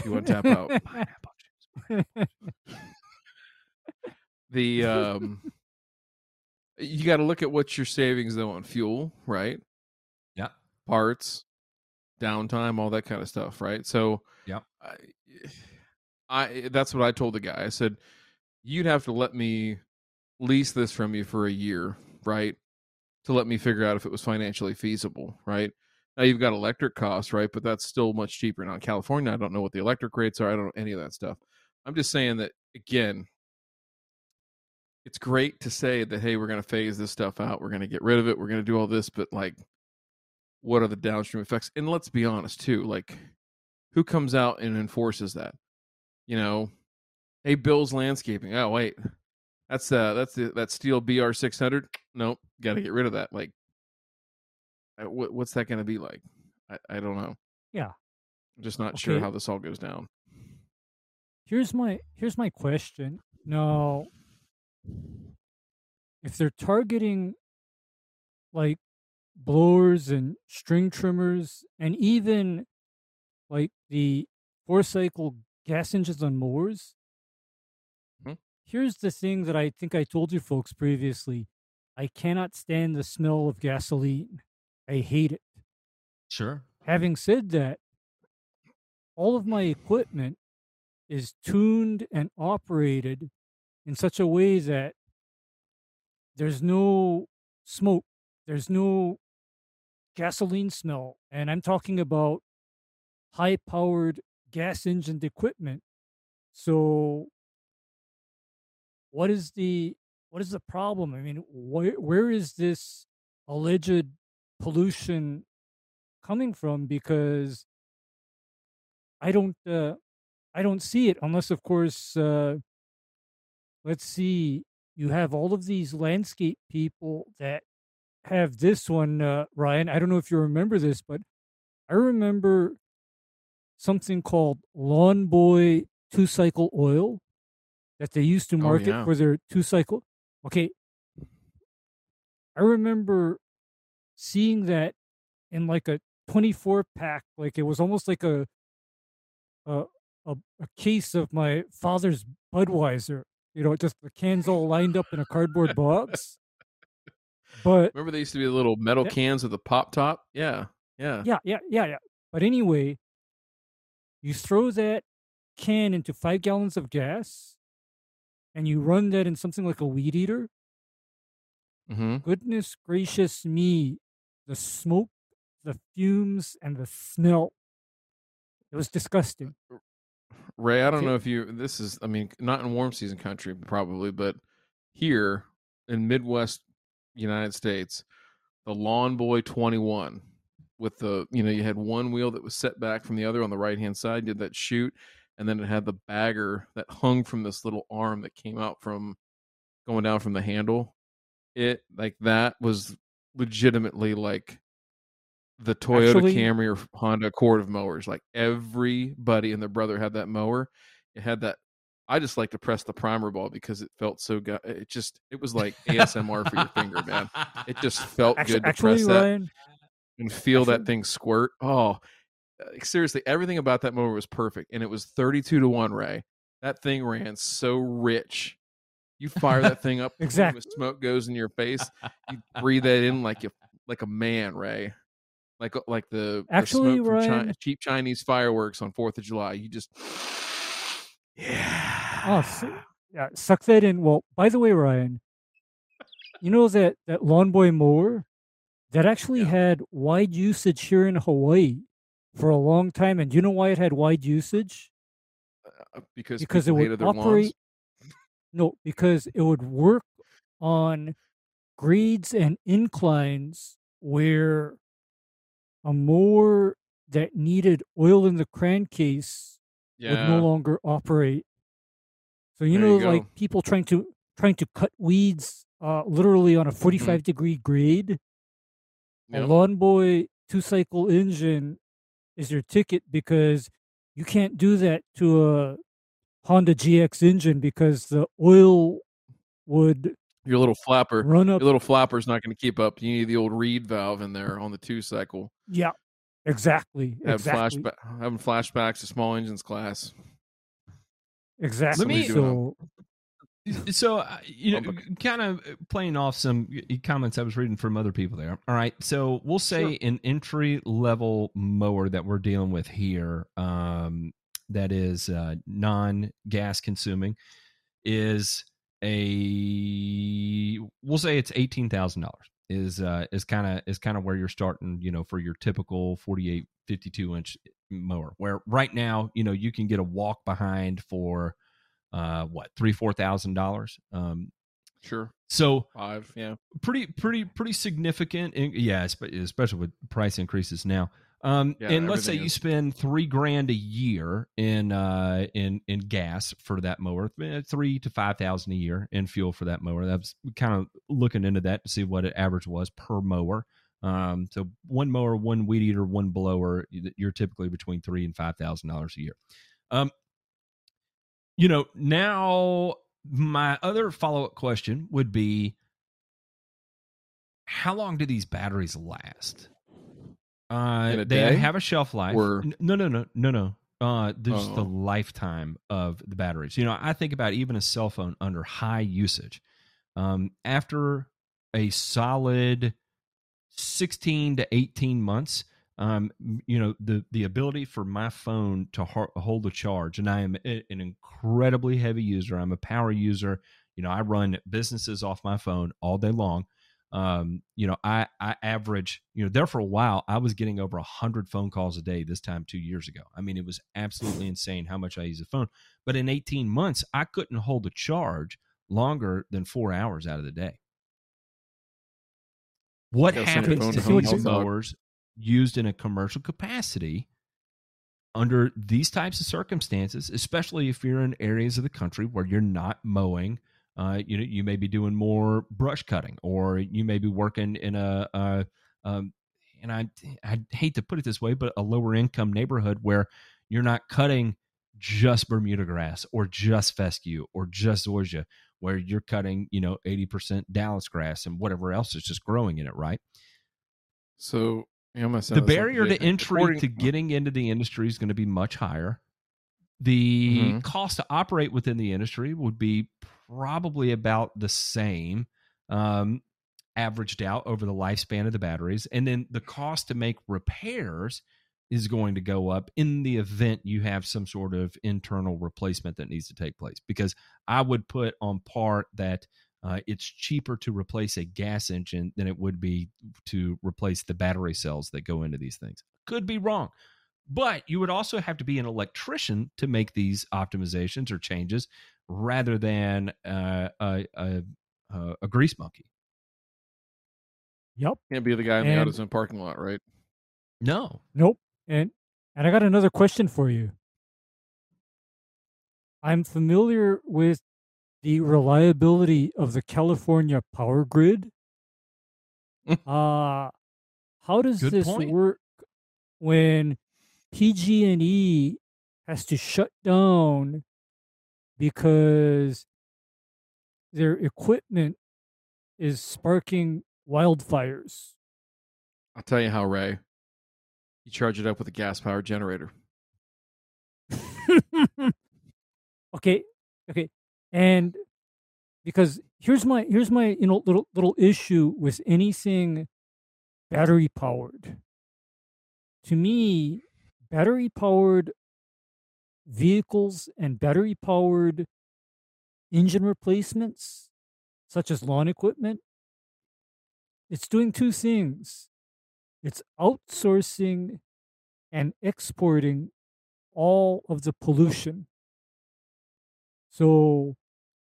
You want to tap out. Pineapple juice. The um you got to look at what your savings though on fuel, right? Yeah. Parts, downtime, all that kind of stuff, right? So yeah, I, I that's what I told the guy. I said you'd have to let me lease this from you for a year, right? To let me figure out if it was financially feasible, right? Now you've got electric costs, right? But that's still much cheaper. Now California, I don't know what the electric rates are. I don't know any of that stuff. I'm just saying that again, it's great to say that hey, we're going to phase this stuff out. We're going to get rid of it. We're going to do all this, but like, what are the downstream effects? And let's be honest too. Like, who comes out and enforces that? You know, hey, Bill's Landscaping. Oh wait, that's uh that's the that Stihl BR six hundred. Nope, got to get rid of that. Like, what what's that going to be like? I I don't know. Yeah. I'm just not sure how this all goes down. here's my here's my question. Now, if they're targeting like blowers and string trimmers and even like the four cycle gas engines on mowers. Here's the thing that I think I told you folks previously. I cannot stand the smell of gasoline. I hate it. Sure. Having said that, all of my equipment is tuned and operated in such a way that there's no smoke, there's no gasoline smell. And I'm talking about high powered gas engined equipment. So what is the what is the problem? I mean, where where is this alleged pollution coming from? Because I don't uh, I don't see it unless, of course, uh, let's see, you have all of these landscape people that have this one, uh, Ryan. I don't know if you remember this, but I remember something called Lawn Boy two cycle oil that they used to Oh, market yeah. for their two cycle. Okay. I remember seeing that in like a 24 pack. Like it was almost like a a a, a case of my father's Budweiser. You know, just the cans all lined up in a cardboard box. But Remember they used to be the little metal Yeah. cans with the pop top? Yeah. Yeah. yeah, yeah, yeah, yeah. But anyway, you throw that can into five gallons of gas, and you run that in something like a weed eater. Mm-hmm. Goodness gracious me, the smoke, the fumes, and the smell. It was disgusting. Ray, I don't know if you this is I mean, not in warm season country probably, but here in Midwest United States, the Lawn Boy 21 with the you know, you had one wheel that was set back from the other on the right hand side, did that shoot, and then it had the bagger that hung from this little arm that came out from going down from the handle. It like that was legitimately like the Toyota Actually- Camry or Honda Accord of mowers. Like everybody and their brother had that mower. It had that. I just like to press the primer ball because it felt so good. It just it was like ASMR for your finger, man. It just felt Actually, good to actually press that Ryan, and feel that thing squirt. Oh, seriously, everything about that mower was perfect, and it was thirty-two to one. Ray, that thing ran so rich. You fire that thing up, Exactly. the smoke goes in your face. You breathe that in like you like a man, Ray. Like uh, like the, the Actually, Chi- Ryan- cheap Chinese fireworks on Fourth of July. You just oh, yeah. Oh, see, yeah, suck that in. Well, by the way, Ryan, you know that that lawn boy mower that actually Yeah. had wide usage here in Hawaii for a long time, and do you know why it had wide usage? Uh, because because it would operate. No, because it would work on grades and inclines where a mower that needed oil in the crankcase would no longer operate. So you There know, you like people trying to trying to cut weeds uh, literally on a Mm-hmm. 45 degree grade. A lawn boy two cycle engine is your ticket because you can't do that to a Honda GX engine because the oil would your little flapper. run up. Your little flapper's not going to keep up. You need the old reed valve in there on the two cycle. Yeah, exactly, Have exactly, flashback, having flashbacks to small engines class. exactly. me- so so uh, you know kind of playing off some comments i was reading from other people there. All right so we'll say an entry level mower that we're dealing with here um, that is uh, non gas consuming is a we'll say it's $18000 is uh is kind of is kind of where you're starting you know for your typical 48 52 inch mower where right now you know you can get a walk behind for uh what three four thousand dollars? Um Sure, so five. Yeah, pretty pretty pretty significant in, yeah especially with price increases now. Um Yeah, and let's say you is. spend three grand a year in uh in in gas for that mower eh, three to five thousand a year in fuel for that mower. That's kind of looking into that to see what it average was per mower. Um so one mower one weed eater one blower you're typically between three and five thousand dollars a year. Um you know now my other follow-up question would be how long do these batteries last? Uh they have a shelf life. Or- no no no no no. Uh there's the Oh. lifetime of the batteries. You know i think about even a cell phone under high usage. Um after a solid 16 to 18 months um you know the the ability for my phone to ho- hold a charge and i am an incredibly heavy user i'm a power user you know i run businesses off my phone all day long. Um you know i i average you know there for a while i was getting over 100 phone calls a day this time 2 years ago. I mean it was absolutely insane how much i use the phone but in 18 months i couldn't hold a charge longer than 4 hours out of the day. What happens to these mowers used in a commercial capacity under these types of circumstances, especially if you're in areas of the country where you're not mowing, uh, you know, you may be doing more brush cutting, or you may be working in a, uh, um, and I, I hate to put it this way, but a lower income neighborhood where you're not cutting just Bermuda grass or just fescue or just zoysia, where you're cutting, you know, 80% Dallas grass and whatever else is just growing in it, right? So The barrier to entry to getting into the industry is going to be much higher. The Mhm. cost to operate within the industry would be probably about the same, um, averaged out over the lifespan of the batteries. And then the cost to make repairs is going to go up in the event you have some sort of internal replacement that needs to take place. Because I would put on part that uh, it's cheaper to replace a gas engine than it would be to replace the battery cells that go into these things. Could be wrong. But you would also have to be an electrician to make these optimizations or changes rather than uh, a, a, a, a grease monkey. Yep. Can't be the guy in the And- AutoZone parking lot, right? No. Nope. And and I got another question for you. I'm familiar with the reliability of the California power grid. uh how does Good this point. work when PG&E has to shut down because their equipment is sparking wildfires? I'll tell you how, Ray. You charge it up with a gas powered generator. okay, okay, and because here's my here's my you know little little issue with anything battery powered. To me, battery powered vehicles and battery powered engine replacements, such as lawn equipment, it's doing two things. It's outsourcing and exporting all of the pollution. So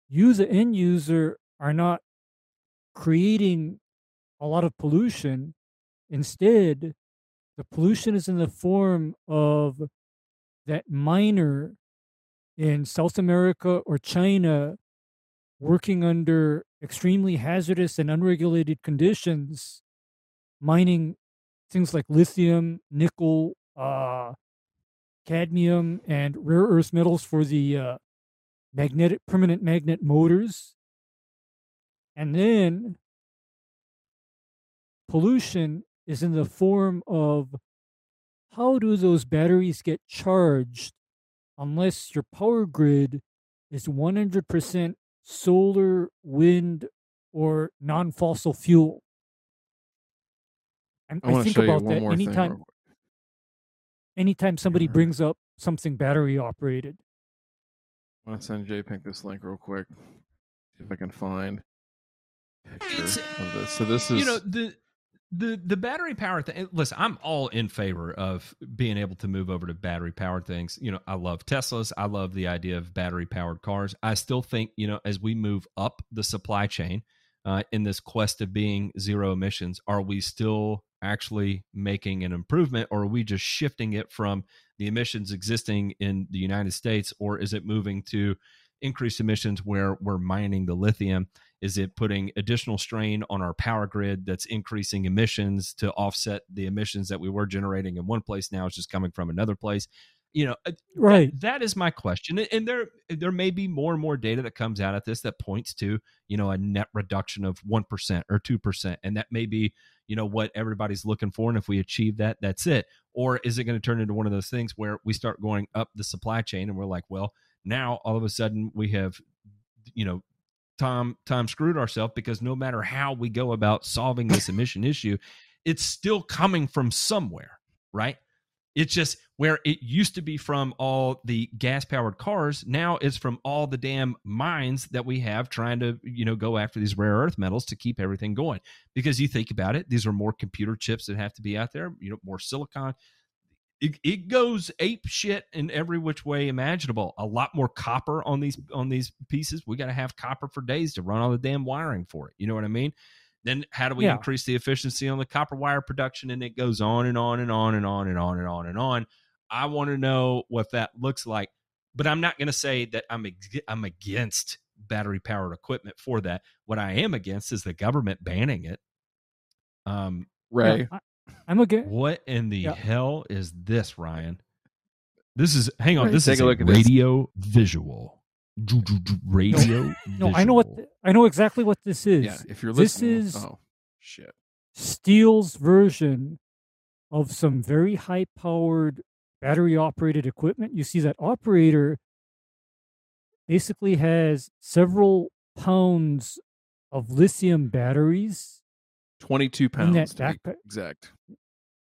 you, the end user, are not creating a lot of pollution. Instead, the pollution is in the form of that miner in South America or China working under extremely hazardous and unregulated conditions, mining things like lithium, nickel, uh, cadmium, and rare earth metals for the uh, magnetic permanent magnet motors. And then pollution is in the form of how do those batteries get charged unless your power grid is 100% solar, wind, or non fossil fuel? And I, I, think about that anytime anytime somebody Mhm. brings up something battery operated. I want to send JPEG this link real quick. See if I can find picture It's- of this. So this is you know the the the battery power thing listen i'm all in favor of being able to move over to battery powered things you know i love teslas i love the idea of battery powered cars i still think you know as we move up the supply chain uh, in this quest of being zero emissions are we still actually making an improvement or are we just shifting it from the emissions existing in the united states or is it moving to increased emissions where we're mining the lithium? Is it putting additional strain on our power grid that's increasing emissions to offset the emissions that we were generating in one place now it's just coming from another place you know uh, Right. that- that is my question And- there there may be more and more data that comes out at this that points to you know a net reduction of 1% or 2% and that may be you know what everybody's looking for and if we achieve that that's it or is it going to turn into one of those things where we start going up the supply chain and we're like well now all of a sudden we have you know time time screwed ourselves because no matter how we go about solving this emission issue it's still coming from somewhere right it's just where it used to be from all the gas powered cars now it's from all the damn mines that we have trying to you know go after these rare earth metals to keep everything going because you think about it these are more computer chips that have to be out there you know more silicon it, it goes ape shit in every which way imaginable. A lot more copper on these on these pieces. We got to have copper for days to run all the damn wiring for it. You know what I mean? Then how do we Yeah. increase the efficiency on the copper wire production? And it goes on and on and on and on and on and on and on. I want to know what that looks like, but I'm not going to say that I'm ex- I'm against battery powered equipment for that. What I am against is the government banning it. Um, Ray. I, I'm again. what in the Yeah. hell is this, Ryan? This is hang on. Right, This take is a a look at this. radio visual. Radio. No, I know what visual. th- I know exactly what this is. Yeah, if you're listening, this is oh shit. Stihl's version of some very high powered battery operated equipment. You see that operator basically has several pounds of lithium batteries. 22 In pounds that to backpack. exact.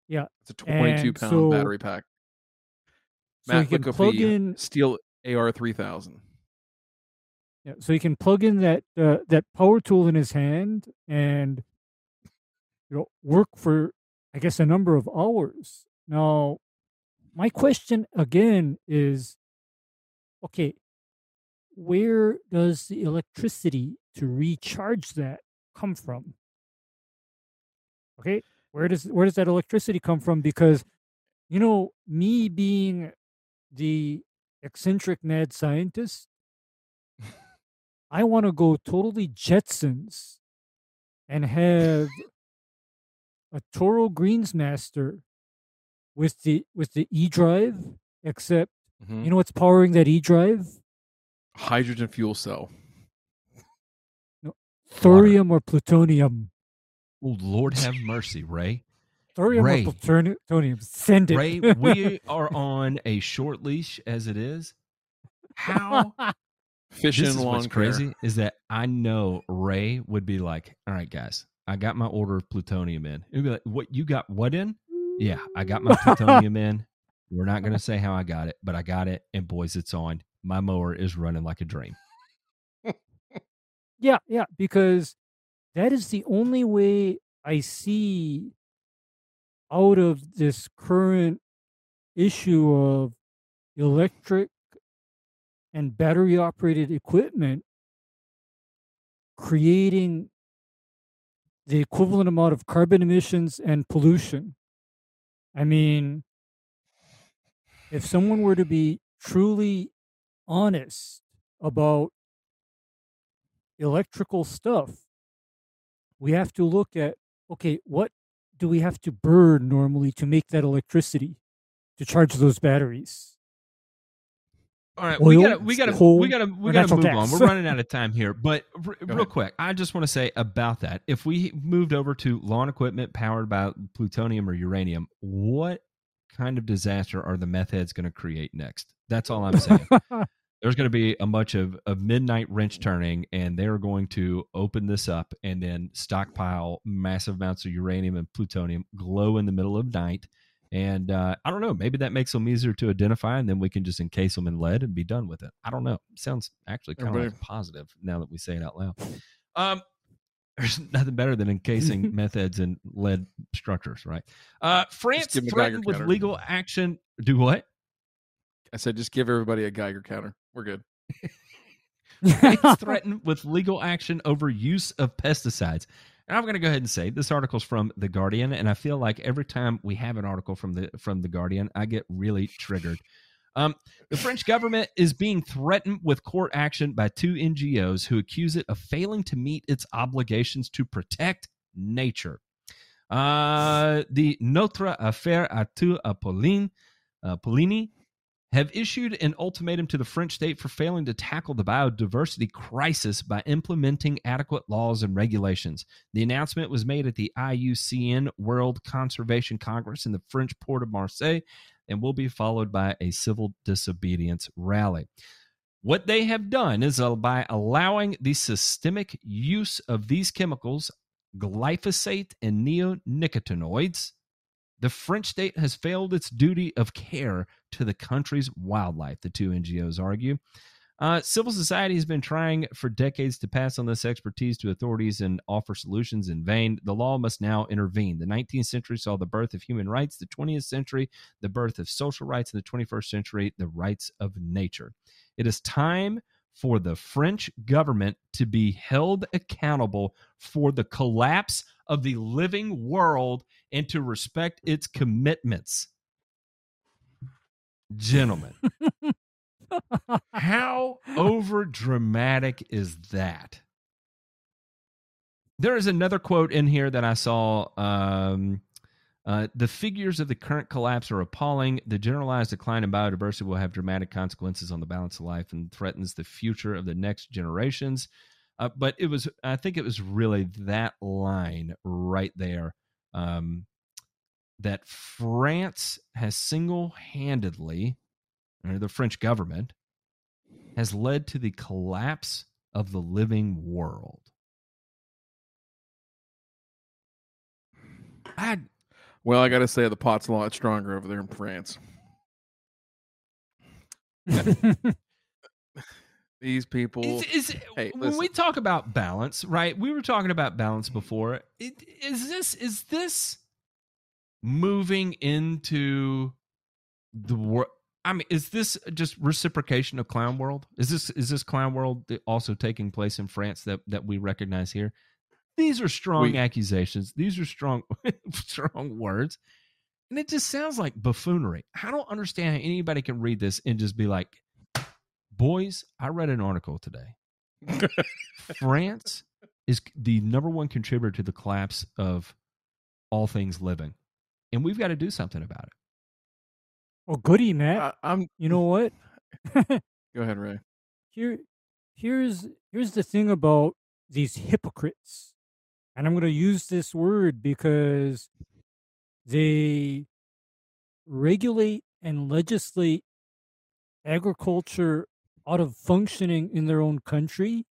Yeah, It's a twenty two pound so- battery pack. So Matt, you can look up plug the in Stihl AR 3000. Yeah, so he can plug in that uh, that power tool in his hand and you know work for I guess a number of hours. Now, my question again is okay, where does the electricity to recharge that come from? Okay, where does where does that electricity come from because you know, me being the eccentric mad scientist I want to go totally Jetsons and have a Toro Greensmaster with the with the E drive, except Mhm. you know what's powering that E drive? Hydrogen fuel cell. No, Thorium or plutonium. Oh, Lord have mercy, Ray. Thorium Ray. or plutonium. Send it. Ray, we are on a short leash as it is. How Fish this is what's crazy is that I know Ray would be like, "All right, guys, I got my order of plutonium in." He'd be like, "What you got? What in?" Yeah, I got my plutonium in. We're not going to say how I got it, but I got it, and boys, it's on. My mower is running like a dream. Yeah, yeah, because that is the only way I see out of this current issue of electric and battery operated equipment creating the equivalent amount of carbon emissions and pollution. I mean, if someone were to be truly honest about electrical stuff, we have to look at okay, what do we have to burn normally to make that electricity to charge those batteries? All right, we gotta, we gotta, coal, we gotta, we gotta move on. We're running out of time here, but r- real ahead. quick, I just want to say about that. If we moved over to lawn equipment powered by plutonium or uranium, what kind of disaster are the meth heads going to create next? That's all I'm saying. There's going to be a bunch of, of midnight wrench turning, and they're going to open this up and then stockpile massive amounts of uranium and plutonium, glow in the middle of night. And uh, I don't know, maybe that makes them easier to identify, and then we can just encase them in lead and be done with it. I don't know. Sounds actually kind of Everybody- like positive now that we say it out loud. Um, there's nothing better than encasing methods in lead structures, right? Uh, France give 'em a Geiger threatened with counter. legal action. Do what? I said, just give everybody a Geiger counter. We're good. France threatened with legal action over use of pesticides. And I'm going to go ahead and say this article's from the Guardian, and I feel like every time we have an article from the from the Guardian, I get really triggered. Um, the French government is being threatened with court action by two NGOs who accuse it of failing to meet its obligations to protect nature. Uh, the Notre Affaire à Tous Apolline, uh, Pollini have issued an ultimatum to the French state for failing to tackle the biodiversity crisis by implementing adequate laws and regulations. The announcement was made at the IUCN World Conservation Congress in the French port of Marseille and will be followed by a civil disobedience rally. What they have done is uh, by allowing the systemic use of these chemicals, glyphosate and neonicotinoids, the French state has failed its duty of care to the country's wildlife, the two NGOs argue. Uh, civil society has been trying for decades to pass on this expertise to authorities and offer solutions in vain. The law must now intervene. The 19th century saw the birth of human rights, the 20th century, the birth of social rights, and the 21st century, the rights of nature. It is time for the French government to be held accountable for the collapse of the living world and to respect its commitments. Gentlemen, how over dramatic is that? There is another quote in here that I saw. Um, uh, the figures of the current collapse are appalling. The generalized decline in biodiversity will have dramatic consequences on the balance of life and threatens the future of the next generations. Uh, but it was, I think it was really that line right there um, that France has single handedly, or the French government, has led to the collapse of the living world. I, Well, I got to say the pot's a lot stronger over there in France. These people. is, is, hey, when we talk about balance, right? We were talking about balance before. It, is this is this moving into the world? I mean, is this just reciprocation of Clown World? Is this is this Clown World also taking place in France that that we recognize here? These are strong We- accusations. These are strong strong words. And it just sounds like buffoonery. I don't understand how anybody can read this and just be like, boys, I read an article today. France is the number one contributor to the collapse of all things living. And we've got to do something about it. oh, goody, Matt. I, I'm. you know what? Go ahead, Ray. here here's here's the thing about these hypocrites and i'm going to use this word because they regulate and legislate agriculture out of functioning in their own country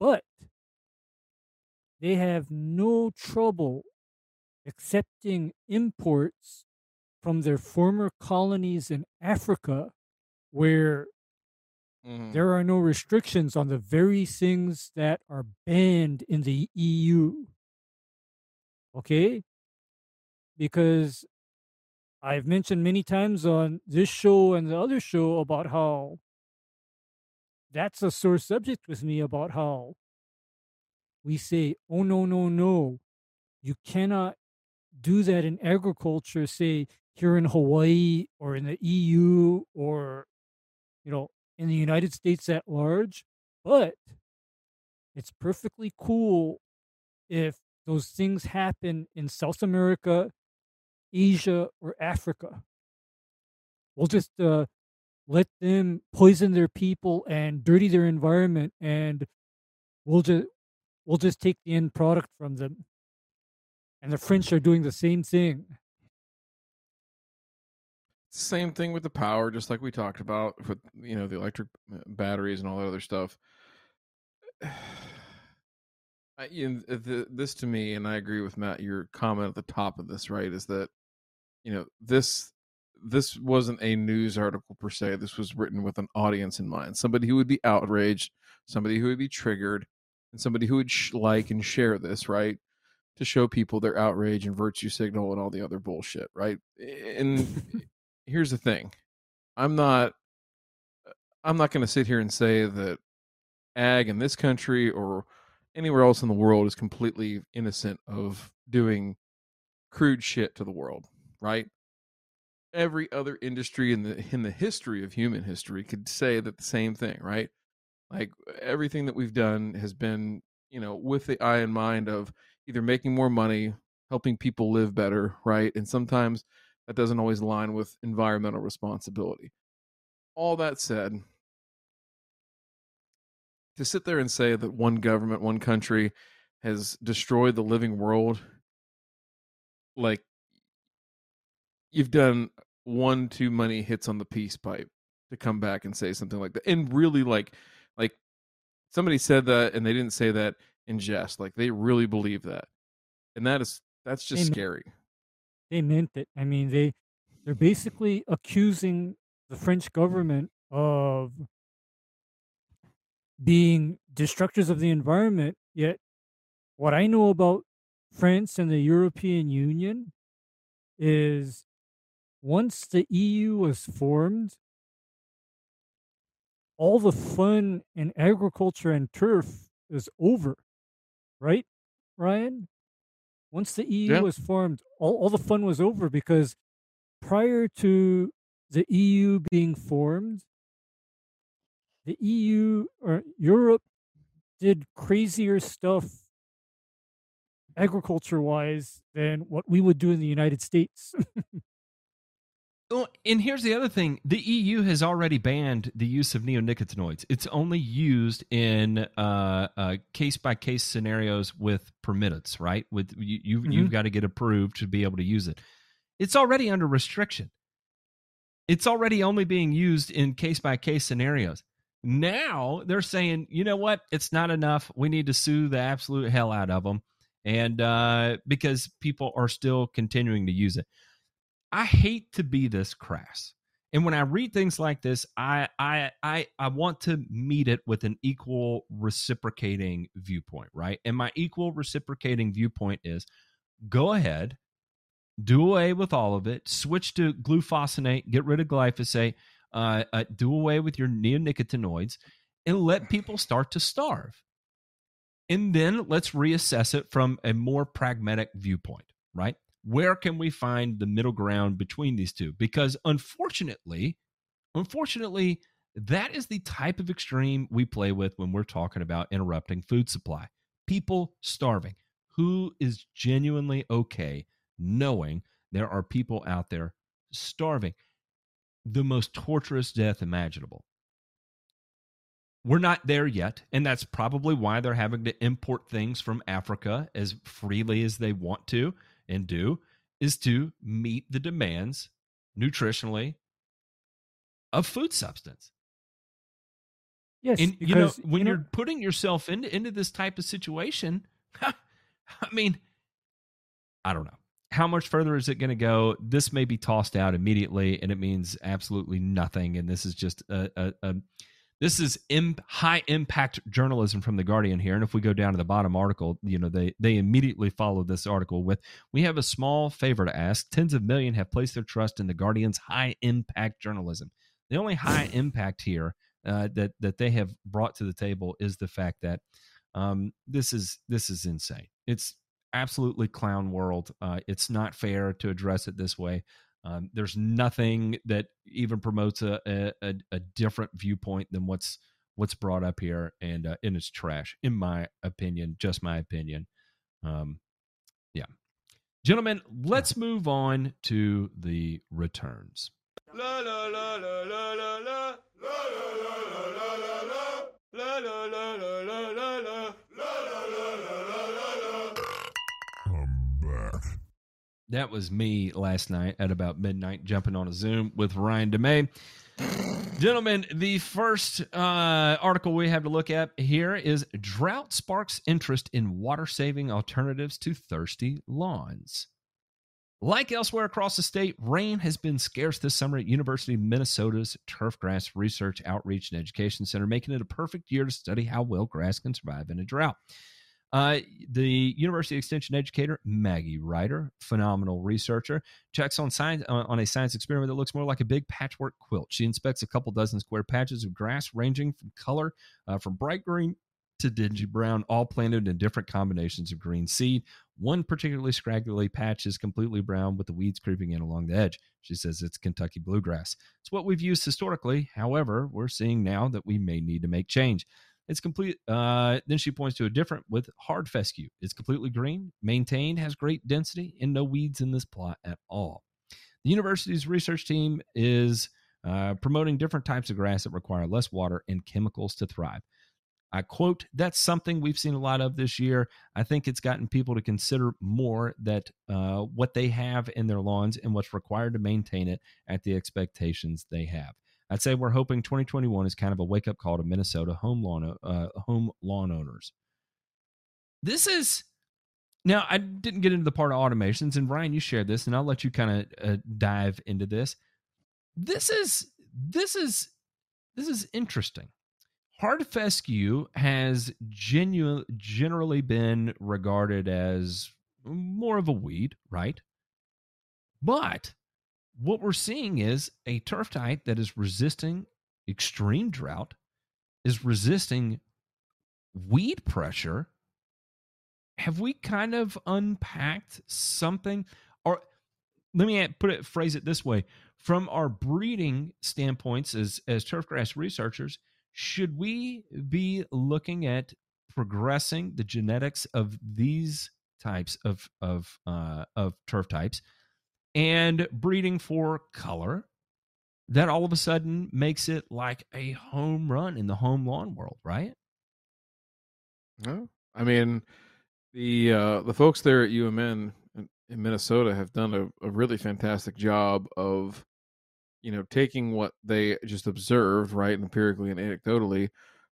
but they have no trouble accepting imports from their former colonies in africa where Mhm. there are no restrictions on the very things that are banned in the EU. Okay? Because I've mentioned many times on this show and the other show about how that's a sore subject with me about how we say, oh, no, no, no. You cannot do that in agriculture, say here in Hawaii or in the EU or, you know, in the United States at large, but it's perfectly cool if those things happen in South America, Asia, or Africa. We'll just uh, let them poison their people and dirty their environment, and we'll just we'll just take the end product from them. And the French are doing the same thing. Same thing with the power, just like we talked about with you know the electric uh, batteries and all that other stuff. I, you know, the, this to me, and I agree with Matt. Your comment at the top of this, right, is that you know this this wasn't a news article per se. This was written with an audience in mind, somebody who would be outraged, somebody who would be triggered, and somebody who would sh- like and share this, right, to show people their outrage and virtue signal and all the other bullshit, right? And here's the thing i'm not i'm not going to sit here and say that ag in this country or anywhere else in the world is completely innocent of doing crude shit to the world right every other industry in the in the history of human history could say that the same thing right like everything that we've done has been you know with the eye in mind of either making more money helping people live better right and sometimes that doesn't always align with environmental responsibility. All that said, to sit there and say that one government, one country has destroyed the living world, like you've done one too many hits on the peace pipe to come back and say something like that. And really like like somebody said that and they didn't say that in jest. Like they really believe that. And that is that's just Amen. scary. they meant it. I mean, they they're basically accusing the French government of being destructors of the environment. Yet, what I know about France and the European Union is once the EU was formed, all the fun in agriculture and turf is over, right, Ryan? Once the EU Yeah. was formed, all, all the fun was over because prior to the EU being formed, the EU or Europe did crazier stuff agriculture wise than what we would do in the United States. Well, and here's the other thing: the EU has already banned the use of neonicotinoids. It's only used in case by case scenarios with permittance, right? With you, you've, Mhm. you've got to get approved to be able to use it. It's already under restriction. It's already only being used in case by case scenarios. Now they're saying, you know what? It's not enough. We need to sue the absolute hell out of them, and uh, because people are still continuing to use it. I hate to be this crass. And when I read things like this, I I I I want to meet it with an equal reciprocating viewpoint, right? And my equal reciprocating viewpoint is go ahead, do away with all of it, switch to glufosinate, get rid of glyphosate, uh, uh, do away with your neonicotinoids, and let people start to starve. And then let's reassess it from a more pragmatic viewpoint, right? Where can we find the middle ground between these two? Because unfortunately, unfortunately, that is the type of extreme we play with when we're talking about interrupting food supply. People starving. Who is genuinely okay knowing there are people out there starving? The most torturous death imaginable. We're not there yet, and that's probably why they're having to import things from Africa as freely as they want to and do, is to meet the demands nutritionally of food substance. Yes, And you know, because when you know, you're putting yourself into into this type of situation, I mean, I don't know. How much further is it going to go? This may be tossed out immediately, and it means absolutely nothing. And this is just a, a, a this is Im- high impact journalism from the Guardian here. And if we go down to the bottom article, you know they they immediately follow this article with we have a small favor to ask. Tens of million have placed their trust in the Guardian's high impact journalism. The only high impact here uh, that that they have brought to the table is the fact that um, this is this is insane. It's absolutely clown world. Uh, it's not fair to address it this way. Um, there's nothing that even promotes a, a a different viewpoint than what's what's brought up here, and uh, and it's trash, in my opinion. Just my opinion. Um, yeah, gentlemen, let's move on to the returns. La la la la la la la That was me last night at about midnight, jumping on a Zoom with Ryan DeMay. Gentlemen, the first uh, article we have to look at here is Drought Sparks Interest in Water Saving Alternatives to Thirsty Lawns. Like elsewhere across the state, rain has been scarce this summer at University of Minnesota's Turfgrass Research Outreach and Education Center, making it a perfect year to study how well grass can survive in a drought. Uh, the University Extension educator Maggie Reiter, phenomenal researcher, checks on science uh, on a science experiment that looks more like a big patchwork quilt. She inspects a couple dozen square patches of grass, ranging from color uh, from bright green to dingy brown, all planted in different combinations of green seed. One particularly scraggly patch is completely brown with the weeds creeping in along the edge. She says it's Kentucky bluegrass. It's what we've used historically. However, we're seeing now that we may need to make change. It's complete. Uh, then she points to a different with hard fescue. It's completely green, maintained, has great density, and no weeds in this plot at all. The university's research team is uh, promoting different types of grass that require less water and chemicals to thrive. I quote, that's something we've seen a lot of this year. I think it's gotten people to consider more that uh, what they have in their lawns and what's required to maintain it at the expectations they have. I'd say we're hoping 2021 is kind of a wake up call to Minnesota home lawn uh, home lawn owners. This is now I didn't get into the part of automations, and Ryan, you shared this, and I'll let you kind of uh, dive into this. This is this is this is interesting. Hard fescue has genu- generally been regarded as more of a weed, right? But what we're seeing is a turf type that is resisting extreme drought, is resisting weed pressure. Have we kind of unpacked something? Or let me put it, phrase it this way: from our breeding standpoints as as turfgrass researchers, should we be looking at progressing the genetics of these types of of uh, of turf types? And breeding for color that all of a sudden makes it like a home run in the home lawn world, right? No, I mean the uh, the folks there at UMN in, in Minnesota have done a, a really fantastic job of you know taking what they just observed right empirically and anecdotally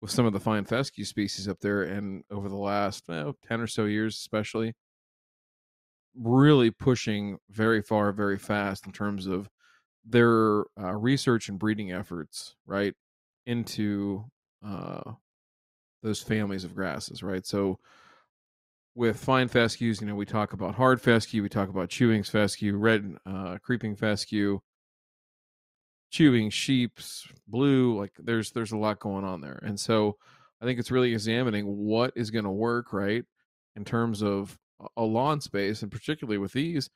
with some of the fine fescue species up there and over the last well, 10 or so years especially really pushing very far very fast in terms of their uh, research and breeding efforts right into uh, those families of grasses right? So with fine fescues you know we talk about hard fescue we talk about chewing fescue red uh, creeping fescue chewing sheep's blue like there's there's a lot going on there. And so i think it's really examining what is going to work right in terms of a lawn space and particularly with these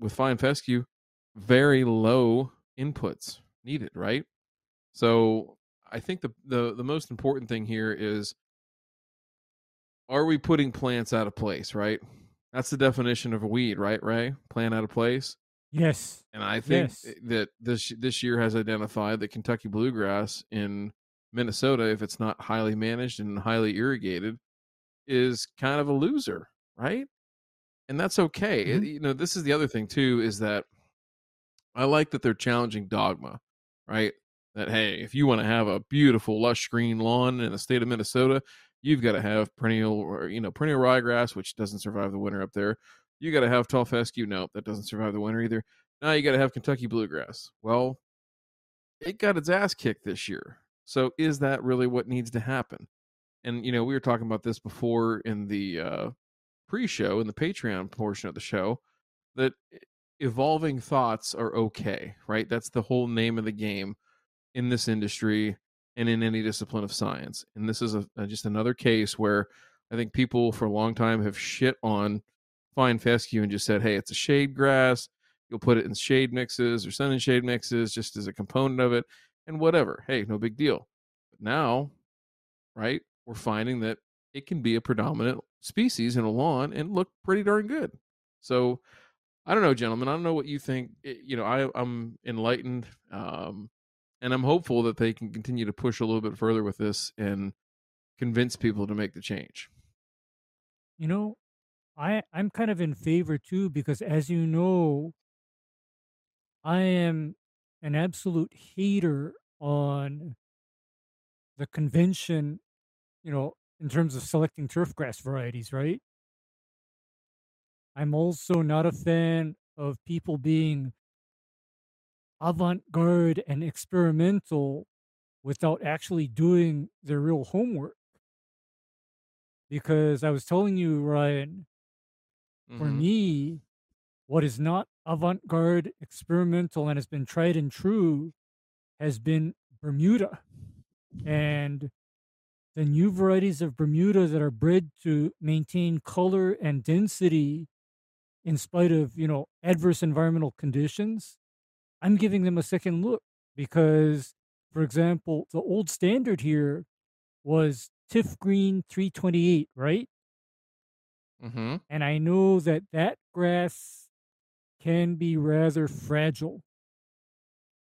with fine fescue very low inputs needed right? So i think the the, the most important thing here is are we putting plants out of place right? That's the definition of a weed right ray? Plant out of place? Yes. and I think Yes. that this this year has identified that Kentucky bluegrass in Minnesota, if it's not highly managed and highly irrigated, is kind of a loser, right? And that's okay. It- Mhm. you know, this is the other thing too is that I like that they're challenging dogma, right? That hey, if you want to have a beautiful lush green lawn in the state of Minnesota, you've got to have perennial or you know perennial ryegrass, which doesn't survive the winter up there. You got to have tall fescue. No, that doesn't survive the winter either. Now you got to have Kentucky bluegrass. Well, it got its ass kicked this year. So is that really what needs to happen? And you know, we were talking about this before in the uh, pre-show in the Patreon portion of the show that evolving thoughts are okay, right? That's the whole name of the game in this industry and in any discipline of science. And this is a, a- just another case where I think people for a long time have shit on fine fescue and just said, "Hey, it's a shade grass. You'll put it in shade mixes or sun and shade mixes just as a component of it, and whatever. Hey, no big deal." But now, right, we're finding that it can be a predominant species in a lawn and look pretty darn good. So, I don't know, gentlemen. I don't know what you think. It- you know, I, I'm enlightened, um, and I'm hopeful that they can continue to push a little bit further with this and convince people to make the change. You know, I I'm kind of in favor too because as you know, I am an absolute hater on the convention, you know, in terms of selecting turfgrass varieties, right? I'm also not a fan of people being avant-garde and experimental without actually doing their real homework. Because I was telling you, Ryan, for Mhm. me, what is not avant garde, experimental, and has been tried and true has been Bermuda. And the new varieties of Bermuda that are bred to maintain color and density in spite of, you know, adverse environmental conditions, I'm giving them a second look because, for example, the old standard here was Tifgreen 328, right? Mhm. and I know that that grass can be rather fragile.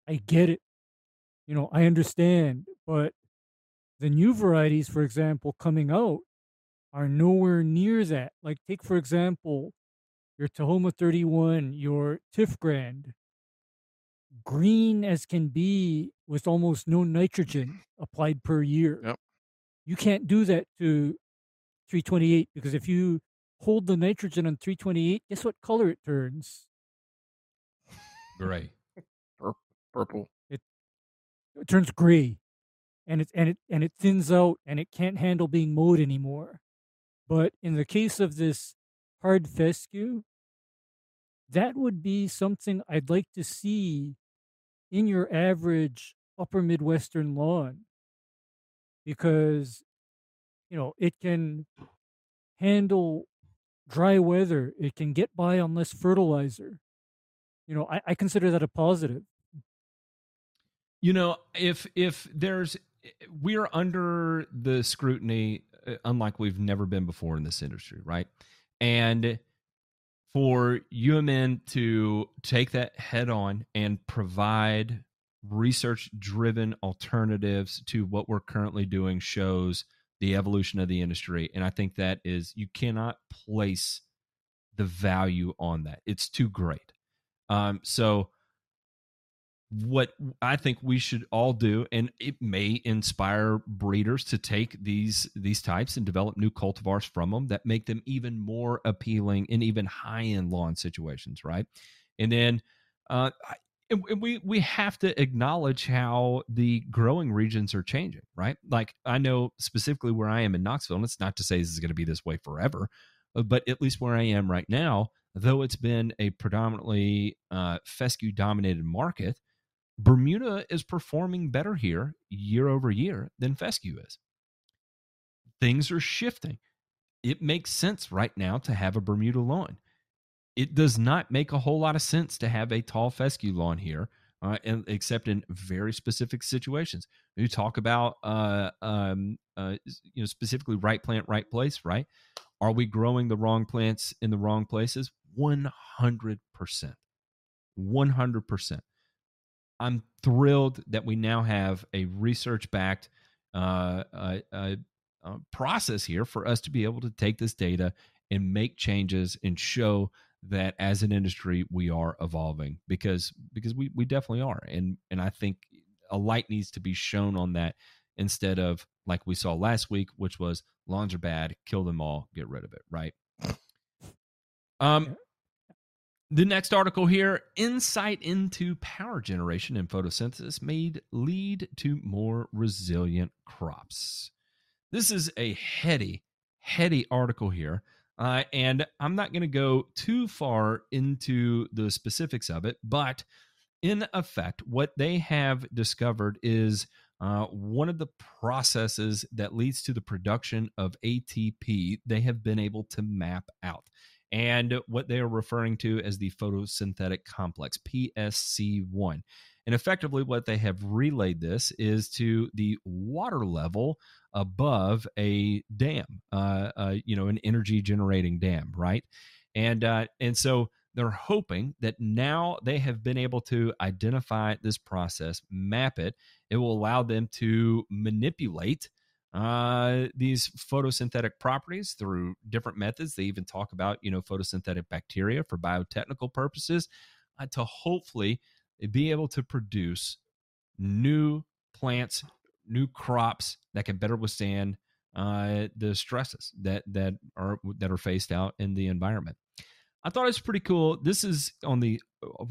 I get it. You know, I understand, but the new varieties, for example, coming out are nowhere near that. Like, take, for example, your Tahoma 31, your TifGrand, green as can be with almost no nitrogen applied per year. Yep. You can't do that to 328 because if you hold the nitrogen on 328, guess what color it turns? Gray. Purple. It, It turns gray, and it and it and it thins out, and it can't handle being mowed anymore. But in the case of this hard fescue, that would be something I'd like to see in your average upper Midwestern lawn because you know it can handle dry weather, it can get by on less fertilizer. You know, I, I consider that a positive. You know, if if there's we're under the scrutiny uh, unlike we've never been before in this industry, right? And for UMN to take that head on and provide research driven alternatives to what we're currently doing shows the evolution of the industry. And I think that is, you cannot place the value on that. It's too great. Um, so, what I think we should all do, and it may inspire breeders to take these these types and develop new cultivars from them that make them even more appealing in even high end lawn situations, right? And then uh, and we we have to acknowledge how the growing regions are changing, right? Like I know specifically where I am in Knoxville, and it's not to say this is going to be this way forever, uh, but at least where I am right now, though it's been a predominantly uh, fescue dominated market Bermuda is performing better here year over year than fescue is. Things are shifting. It makes sense right now to have a Bermuda lawn. It does not make a whole lot of sense to have a tall fescue lawn here, uh, and, except in very specific situations. You talk about, uh, um, uh, you know, specifically right plant, right place, right? Are we growing the wrong plants in the wrong places? 100%. 100%. I'm thrilled that we now have a research backed uh, uh, uh, uh, process here for us to be able to take this data and make changes and show that as an industry we are evolving because because we we definitely are. And and I think a light needs to be shown on that instead of like we saw last week which was lawns are bad kill them all get rid of it right? Um the next article here insight into power generation and photosynthesis may lead to more resilient crops. This is a heady, heady article here. Uh, and I'm not going to go too far into the specifics of it, but in effect, what they have discovered is uh, one of the processes that leads to the production of ATP they have been able to map out and what they are referring to as the photosynthetic complex, PSC1. And effectively, what they have relayed this is to the water level above a dam, uh, uh, you know, an energy generating dam, right? And uh, and so they're hoping that now they have been able to identify this process, map it. It will allow them to manipulate uh, these photosynthetic properties through different methods. They even talk about, you know, photosynthetic bacteria for biotechnical purposes uh, to hopefully be able to produce new plants, new crops that can better withstand uh, the stresses that that are that are faced out in the environment. I thought it was pretty cool. This is on the uh,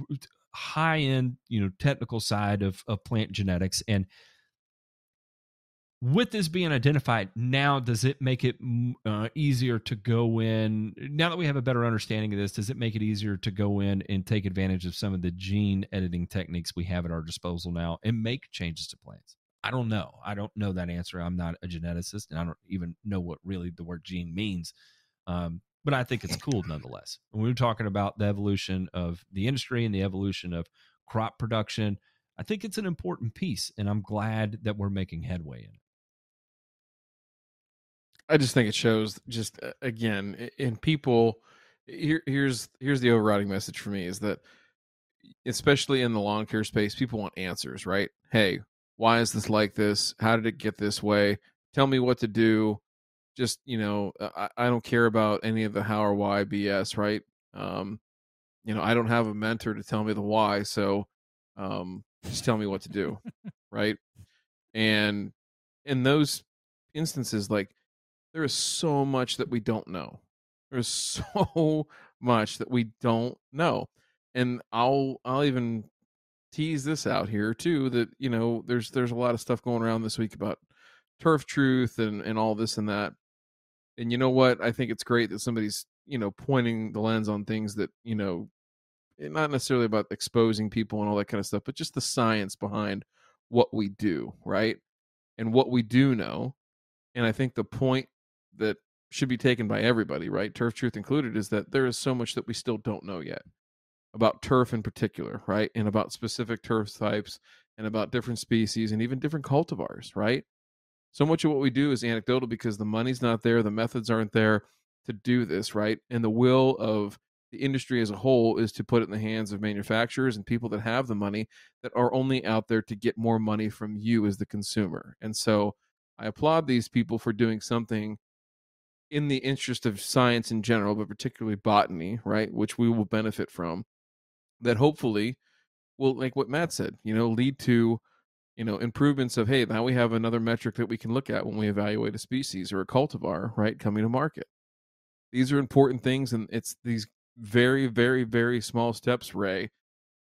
high end, you know, technical side of of plant genetics and with this being identified now does it make it uh, easier to go in now that we have a better understanding of this does it make it easier to go in and take advantage of some of the gene editing techniques we have at our disposal now and make changes to plants? I don't know. I don't know that answer. I'm not a geneticist and i don't even know what really the word gene means um, but i think it's cool nonetheless. When we're talking about the evolution of the industry and the evolution of crop production. I think it's an important piece and i'm glad that we're making headway in it I just think it shows just uh, again in people. Here, here's here's the overriding message for me is that, especially in the lawn care space, people want answers. Right? Hey, why is this like this? How did it get this way? Tell me what to do. Just you know, I, I don't care about any of the how or why BS. Right? Um, you know, I don't have a mentor to tell me the why, so um, just tell me what to do. right? And in those instances, like there is so much that we don't know. There's so much that we don't know. And I'll I'll even tease this out here too that you know there's there's a lot of stuff going around this week about turf truth and and all this and that. And you know what? I think it's great that somebody's, you know, pointing the lens on things that, you know, eh, not necessarily about exposing people and all that kind of stuff, but just the science behind what we do, right? And what we do know. And I think the point that should be taken by everybody, right? Turf Truth included, is that there is so much that we still don't know yet about turf in particular, right? And about specific turf types and about different species and even different cultivars, right? So much of what we do is anecdotal because the money's not there, the methods aren't there to do this, right? And the will of the industry as a whole is to put it in the hands of manufacturers and people that have the money that are only out there to get more money from you as the consumer. And so I applaud these people for doing something in the interest of science in general, but particularly botany, right, which we will benefit from, that hopefully will, like what Matt said, you know, lead to, you know, improvements of, hey, now we have another metric that we can look at when we evaluate a species or a cultivar, right, coming to market. These are important things, and it's these very, very, very small steps, Ray,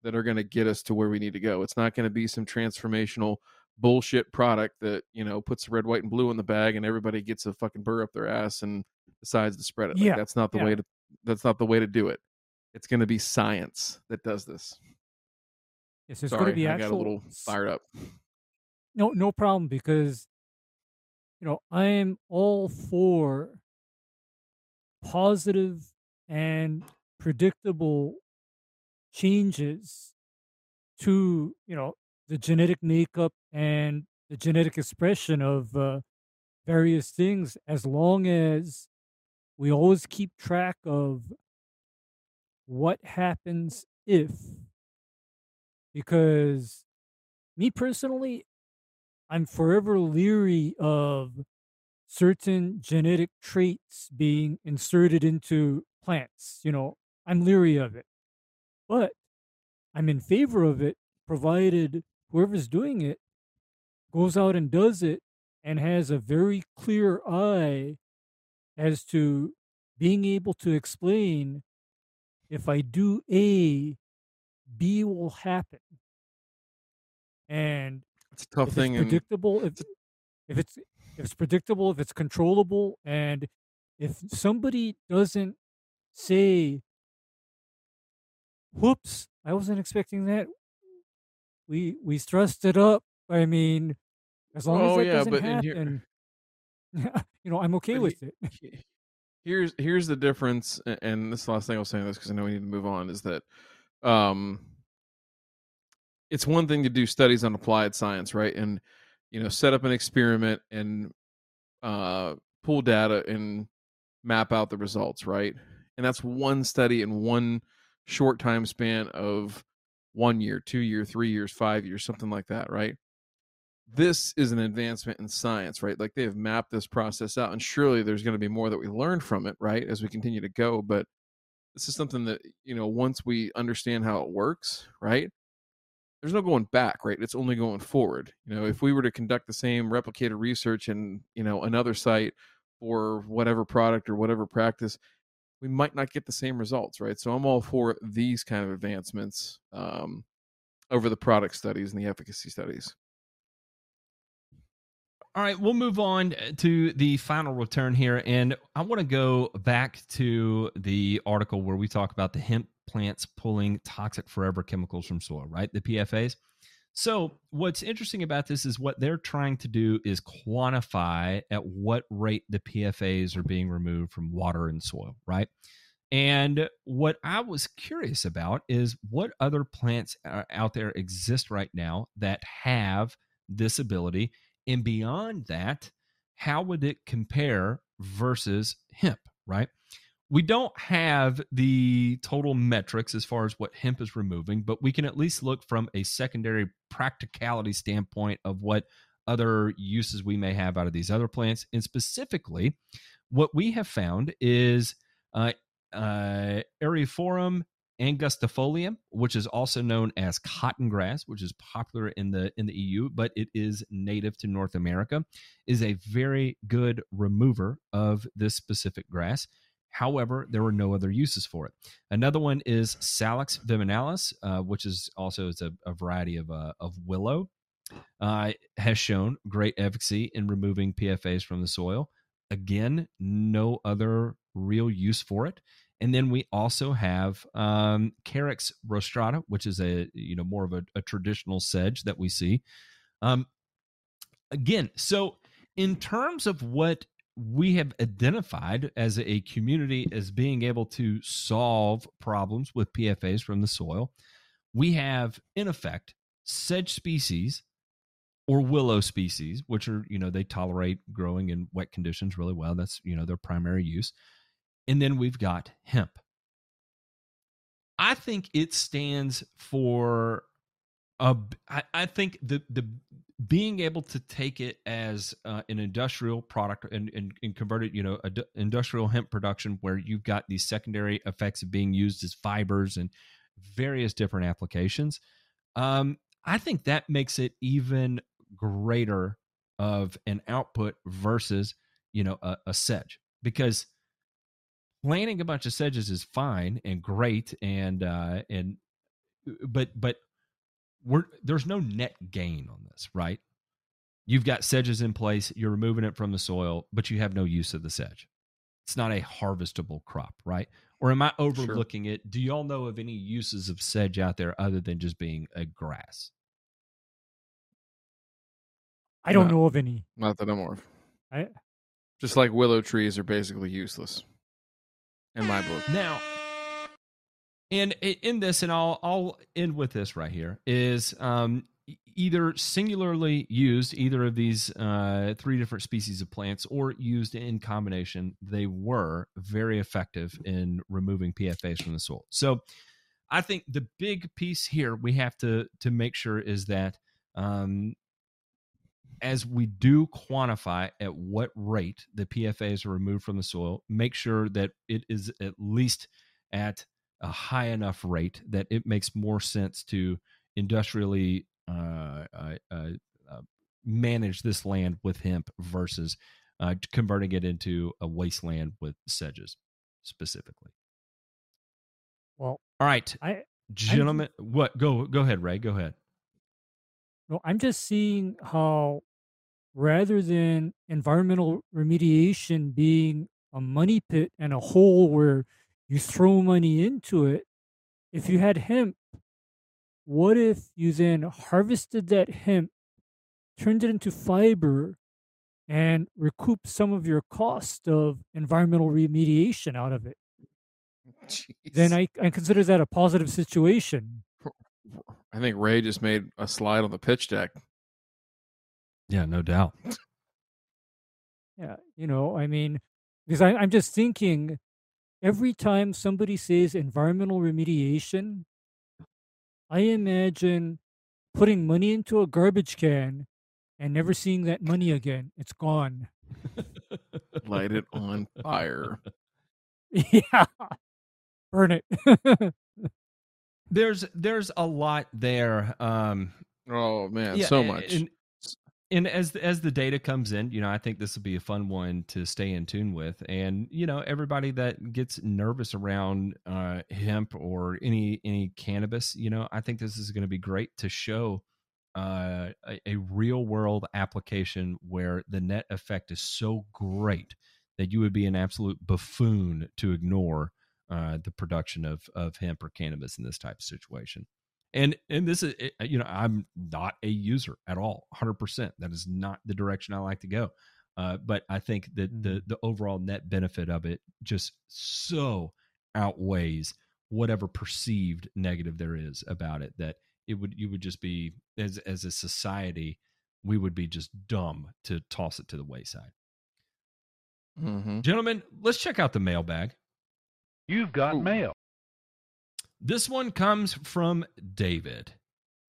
that are going to get us to where we need to go. It's not going to be some transformational bullshit product that you know puts red, white, and blue in the bag, and everybody gets a fucking burr up their ass and decides to spread it. Like, Yeah, that's not the yeah. way to. That's not the way to do it. It's going to be science that does this. Yes, it's going to be I actual. got a little fired up. No, no problem because you know I am all for positive and predictable changes to you know the genetic makeup and the genetic expression of uh, various things as long as we always keep track of what happens if. Because me personally i'm forever leery of certain genetic traits being inserted into plants you know i'm leery of it. But i'm in favor of it provided whoever's doing it goes out and does it and has a very clear eye as to being able to explain if I do A, B will happen. And It's a tough if thing, it's and predictable, if if it's if it's predictable, if it's controllable, and if somebody doesn't say, "Whoops, I wasn't expecting that," we we stressed it up. I mean, as long Oh, as that yeah, doesn't but in here- happen, you know, I'm okay with he- it. here's here's the difference and this is the last thing i'll say on this because i know we need to move on is that um it's one thing to do studies on applied science right and you know set up an experiment and uh pull data and map out the results right and that's one study in one short time span of one year two year three years five years something like that right this is an advancement in science, right? Like they have mapped this process out, and surely there's going to be more that we learn from it, right, as we continue to go. But this is something that you know, once we understand how it works, right, there's no going back, right? It's only going forward. You know, if we were to conduct the same replicated research in you know another site for whatever product or whatever practice, we might not get the same results, right? So I'm all for these kind of advancements um, over the product studies and the efficacy studies. All right, we'll move on to the final return here. And I want to go back to the article where we talk about the hemp plants pulling toxic forever chemicals from soil, right? The PFAs. So, what's interesting about this is what they're trying to do is quantify at what rate the PFAs are being removed from water and soil, right? And what I was curious about is what other plants are out there exist right now that have this ability and beyond that, how would it compare versus hemp, right? We don't have the total metrics as far as what hemp is removing, but we can at least look from a secondary practicality standpoint of what other uses we may have out of these other plants. And specifically, what we have found is uh, uh, angustifolium, which is also known as cotton grass, which is popular in the in the EU, but it is native to North America, is a very good remover of this specific grass. However, there were no other uses for it. Another one is Salix viminalis, uh, which is also is a, a variety of uh, of willow. Uh, has shown great efficacy in removing PFAs from the soil. Again, no other real use for it. And then we also have um, Carex rostrata, which is a you know more of a, a traditional sedge that we see. Um, again, so in terms of what we have identified as a community as being able to solve problems with PFAs from the soil, we have in effect sedge species or willow species, which are you know they tolerate growing in wet conditions really well. That's you know their primary use. And then we've got hemp. I think it stands for a. I, I think the the being able to take it as uh, an industrial product and, and, and convert it, you know, industrial hemp production where you've got these secondary effects of being used as fibers and various different applications. Um, I think that makes it even greater of an output versus, you know, a, a sedge because planting a bunch of sedges is fine and great and uh and but but we're there's no net gain on this right you've got sedges in place you're removing it from the soil but you have no use of the sedge it's not a harvestable crop right or am i overlooking it do y'all know of any uses of sedge out there other than just being a grass I don't No. know of any. Not that I'm aware of. I Just like willow trees are basically useless in my book. Now, and in this, and I'll I'll end with this right here is um, either singularly used either of these uh, three different species of plants or used in combination. They were very effective in removing PFAS from the soil. So, I think the big piece here we have to to make sure is that. Um, as we do quantify at what rate the PFAs are removed from the soil, make sure that it is at least at a high enough rate that it makes more sense to industrially uh, uh, uh, uh, manage this land with hemp versus uh, converting it into a wasteland with sedges specifically. well, All right, I gentlemen, what? Go go ahead, Ray. Go ahead. no, I'm just seeing how rather than environmental remediation being a money pit and a hole where you throw money into it, if you had hemp, what if you then harvested that hemp, turned it into fiber, and recouped some of your cost of environmental remediation out of it? Then I, I consider that a positive situation. I think Ray just made a slide on the pitch deck. Yeah, no doubt. Yeah, you know, I mean, because I, I'm just thinking every time somebody says environmental remediation, I imagine putting money into a garbage can and never seeing that money again. It's gone. Light it on fire. yeah. Burn it. there's there's a lot there. Um, Oh man, yeah, so much. And, and as as the data comes in, you know, I think this will be a fun one to stay in tune with. And you know, everybody that gets nervous around uh, hemp or any any cannabis, you know, I think this is going to be great to show uh, a, a real world application where the net effect is so great that you would be an absolute buffoon to ignore uh, the production of of hemp or cannabis in this type of situation and and this is eh, you know i'm not a user at all 100% that is not the direction i like to go. Uh, but i think that the the overall net benefit of it just so outweighs whatever perceived negative there is about it that it would you would just be as as a society we would be just dumb to toss it to the wayside. Hmm gentlemen let's check out the mailbag. You've got Ooh. mail. This one comes from David,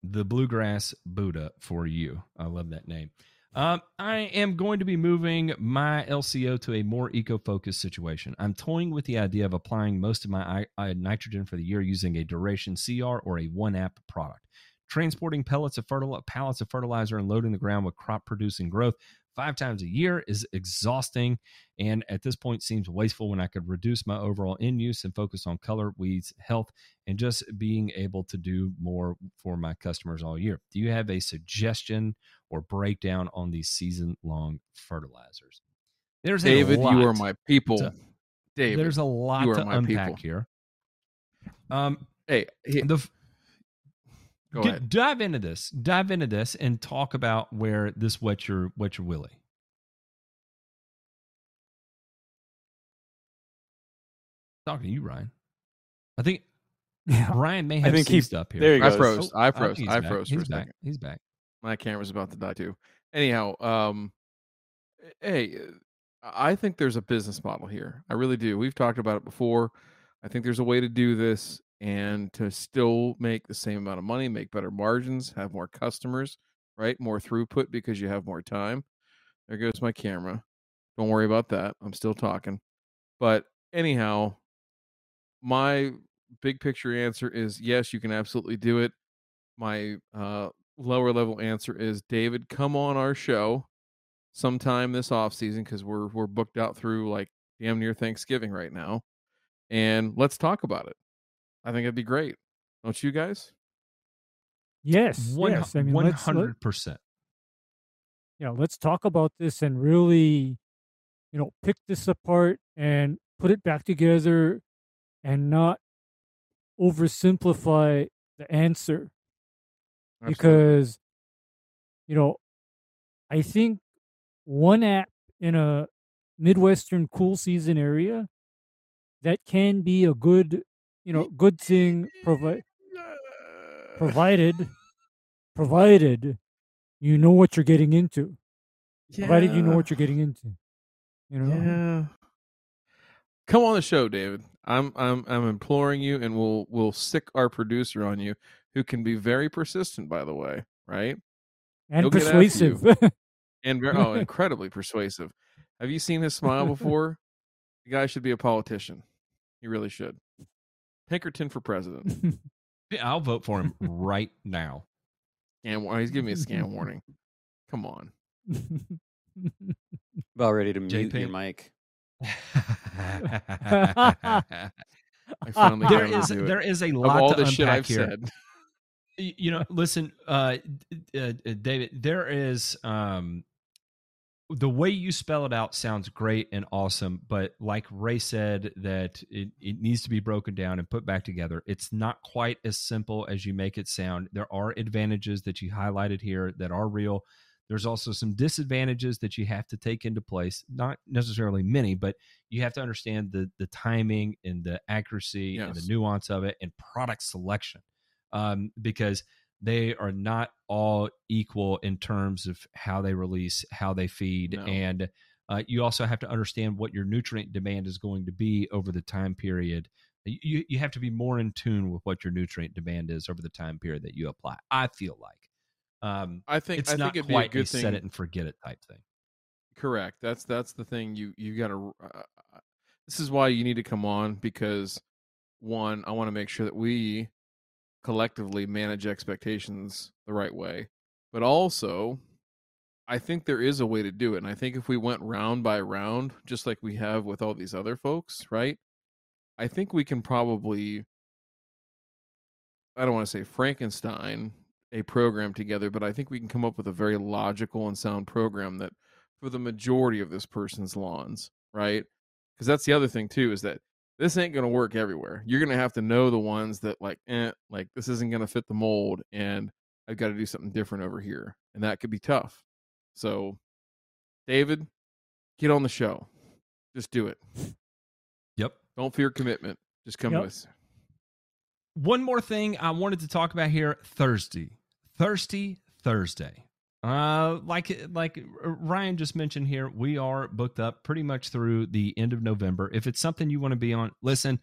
the Bluegrass Buddha for you. I love that name. Um, I am going to be moving my LCO to a more eco focused situation. I'm toying with the idea of applying most of my I- I- nitrogen for the year using a Duration CR or a one app product. Transporting pellets of fertilizer, pallets of fertilizer, and loading the ground with crop producing growth five times a year is exhausting and at this point seems wasteful when I could reduce my overall in use and focus on color, weeds, health, and just being able to do more for my customers all year. Do you have a suggestion or breakdown on these season long fertilizers? There's a David, you are my people. to- David, There's a lot to unpack people. here. Um, hey, he- the go get- ahead. dive into this. Dive into this and talk about where this wet your wet your willy. Talking to you, Ryan. I think yeah. Brian may I have think he- seized up here. there he I goes. froze. I Oh, froze. he's I froze He's back. He's back. My camera's about to die too. Anyhow, um, hey, uh, I think there's a business model here. I really do. We've talked about it before. I think there's a way to do this. And to still make the same amount of money, make better margins, have more customers, right? More throughput because you have more time. There goes my camera. Don't worry about that. I'm still talking. But anyhow, my big picture answer is yes, you can absolutely do it. My uh, lower level answer is David, come on our show sometime this off season because we're we're booked out through like damn near Thanksgiving right now, and let's talk about it. I think it'd be great, don't you guys? Yes, One yes. I mean, let's, let, hundred percent. yeah, let's talk about this and really, you know, pick this apart and put it back together and not oversimplify the answer Absolutely. because you know i think one app in a midwestern cool season area that can be a good you know good thing provi- provided provided you know what you're getting into provided you know what you're getting into you know Yeah. Come on the show, David. I'm I'm I'm imploring you, and we'll we'll stick our producer on you, who can be very persistent, by the way, right? and He'll get after you. persuasive And very, oh, incredibly persuasive. Have you seen his smile before? the guy should be a politician. He really should. Pinkerton for president. Yeah, I'll vote for him right now. And he's giving me a scam warning. Come on. About ready to mute your mic. I finally there got him to is do it. there is a Of lot all to the shit unpack I've here. said. You know listen uh, uh uh, david there is um the way you spell it out sounds great and awesome but like ray said that it, it needs to be broken down and put back together. It's not quite as simple as you make it sound. There are advantages that you highlighted here that are real. There's also some disadvantages that you have to take into place. Not necessarily many but you have to understand the the timing and the accuracy and the nuance of it and product selection. Um, because they are not all equal in terms of how they release, how they feed, No. and uh, you also have to understand what your nutrient demand is going to be over the time period. You you have to be more in tune with what your nutrient demand is over the time period that you apply. I feel like um, I think it's I not think it'd be a quite a, good thing. set it and forget it type thing. Correct. That's that's the thing. You you got to. Uh, this is why you need to come on because one, I want to make sure that we collectively manage expectations the right way, but also, I think there is a way to do it. And I think if we went round by round, just like we have with all these other folks, right? I think we can probably. I don't want to say Frankenstein a program together, but I think we can come up with a very logical and sound program that for the majority of this person's lawns, right? Because that's the other thing too is that this ain't gonna work everywhere. You're gonna have to know the ones that like, eh, like this isn't gonna fit the mold, and I've got to do something different over here, and that could be tough. So, David, get on the show. Just do it. Yep. Don't fear commitment. Just come Yep. to us. One more thing I wanted to talk about here Thursday. Thirsty Thursday. Uh like like Ryan just mentioned here, we are booked up pretty much through the end of November. If it's something you want to be on, listen,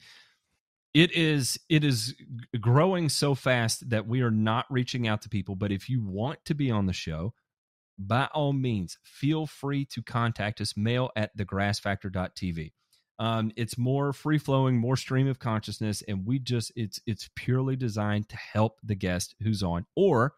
it is it is growing so fast that we are not reaching out to people, but if you want to be on the show, by all means, feel free to contact us. Mail at thegrassfactor.tv um, it's more free flowing more stream of consciousness and we just it's it's purely designed to help the guest who's on. Or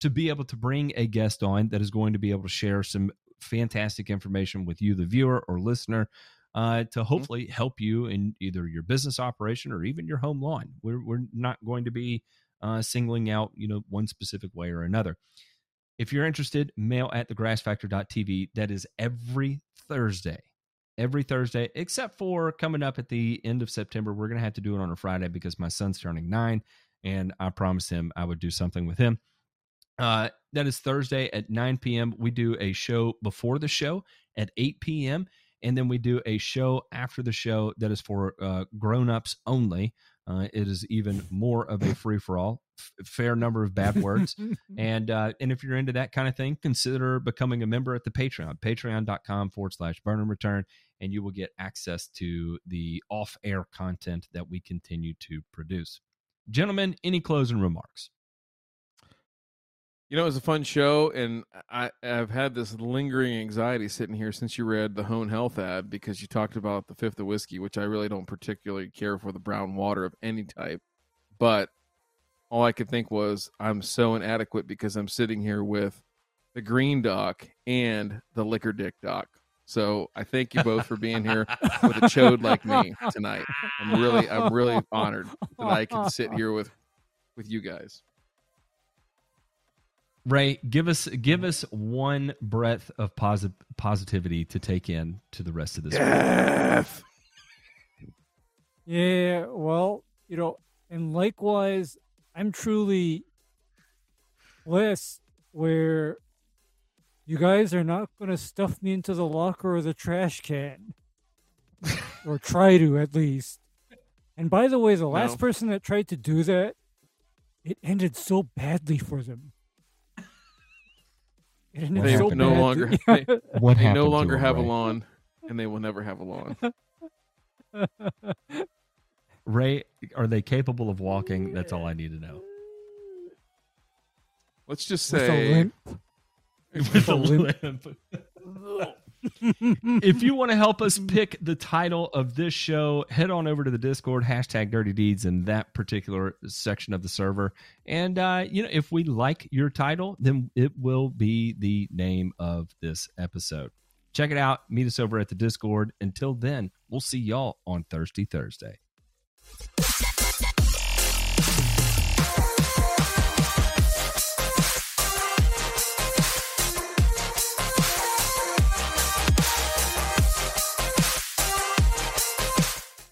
to be able to bring a guest on that is going to be able to share some fantastic information with you the viewer or listener uh, to hopefully help you in either your business operation or even your home lawn we're, we're not going to be uh, singling out you know one specific way or another if you're interested mail at thegrassfactor.tv that is every thursday every Thursday, except for coming up at the end of September. We're going to have to do it on a Friday because my son's turning nine, and I promised him I would do something with him. Uh, that is Thursday at 9 p.m. We do a show before the show at 8 p.m. And then we do a show after the show that is for uh, grown-ups only. Uh, it is even more of a free for all. F- fair number of bad words. And uh, and if you're into that kind of thing, consider becoming a member at the Patreon, patreon.com forward slash burn and return, and you will get access to the off air content that we continue to produce. Gentlemen, any closing remarks? You know, it was a fun show, and I, I've had this lingering anxiety sitting here since you read the Hone Health ad because you talked about the fifth of whiskey, which I really don't particularly care for the brown water of any type. But all I could think was, I'm so inadequate because I'm sitting here with the green doc and the liquor dick doc. So I thank you both for being here with a chode like me tonight. I'm really, I'm really honored that I can sit here with, with you guys. Ray, give us give us one breath of posi- positivity to take in to the rest of this. week. Death. Yeah, well, you know, and likewise, I'm truly blessed where you guys are not going to stuff me into the locker or the trash can, or try to at least. And by the way, the last No. person that tried to do that, it ended so badly for them. It They so no longer- they- What They no longer him, have a lawn, and they will never have a lawn. Ray, are they capable of walking? That's all I need to know. Let's just With a say, limp. With a limp. limp. If you want to help us pick the title of this show, head on over to the Discord, hashtag Dirty Deeds in that particular section of the server. And, uh, you know, if we like your title, then it will be the name of this episode. Check it out. Meet us over at the Discord. Until then, we'll see y'all on Thirsty Thursday.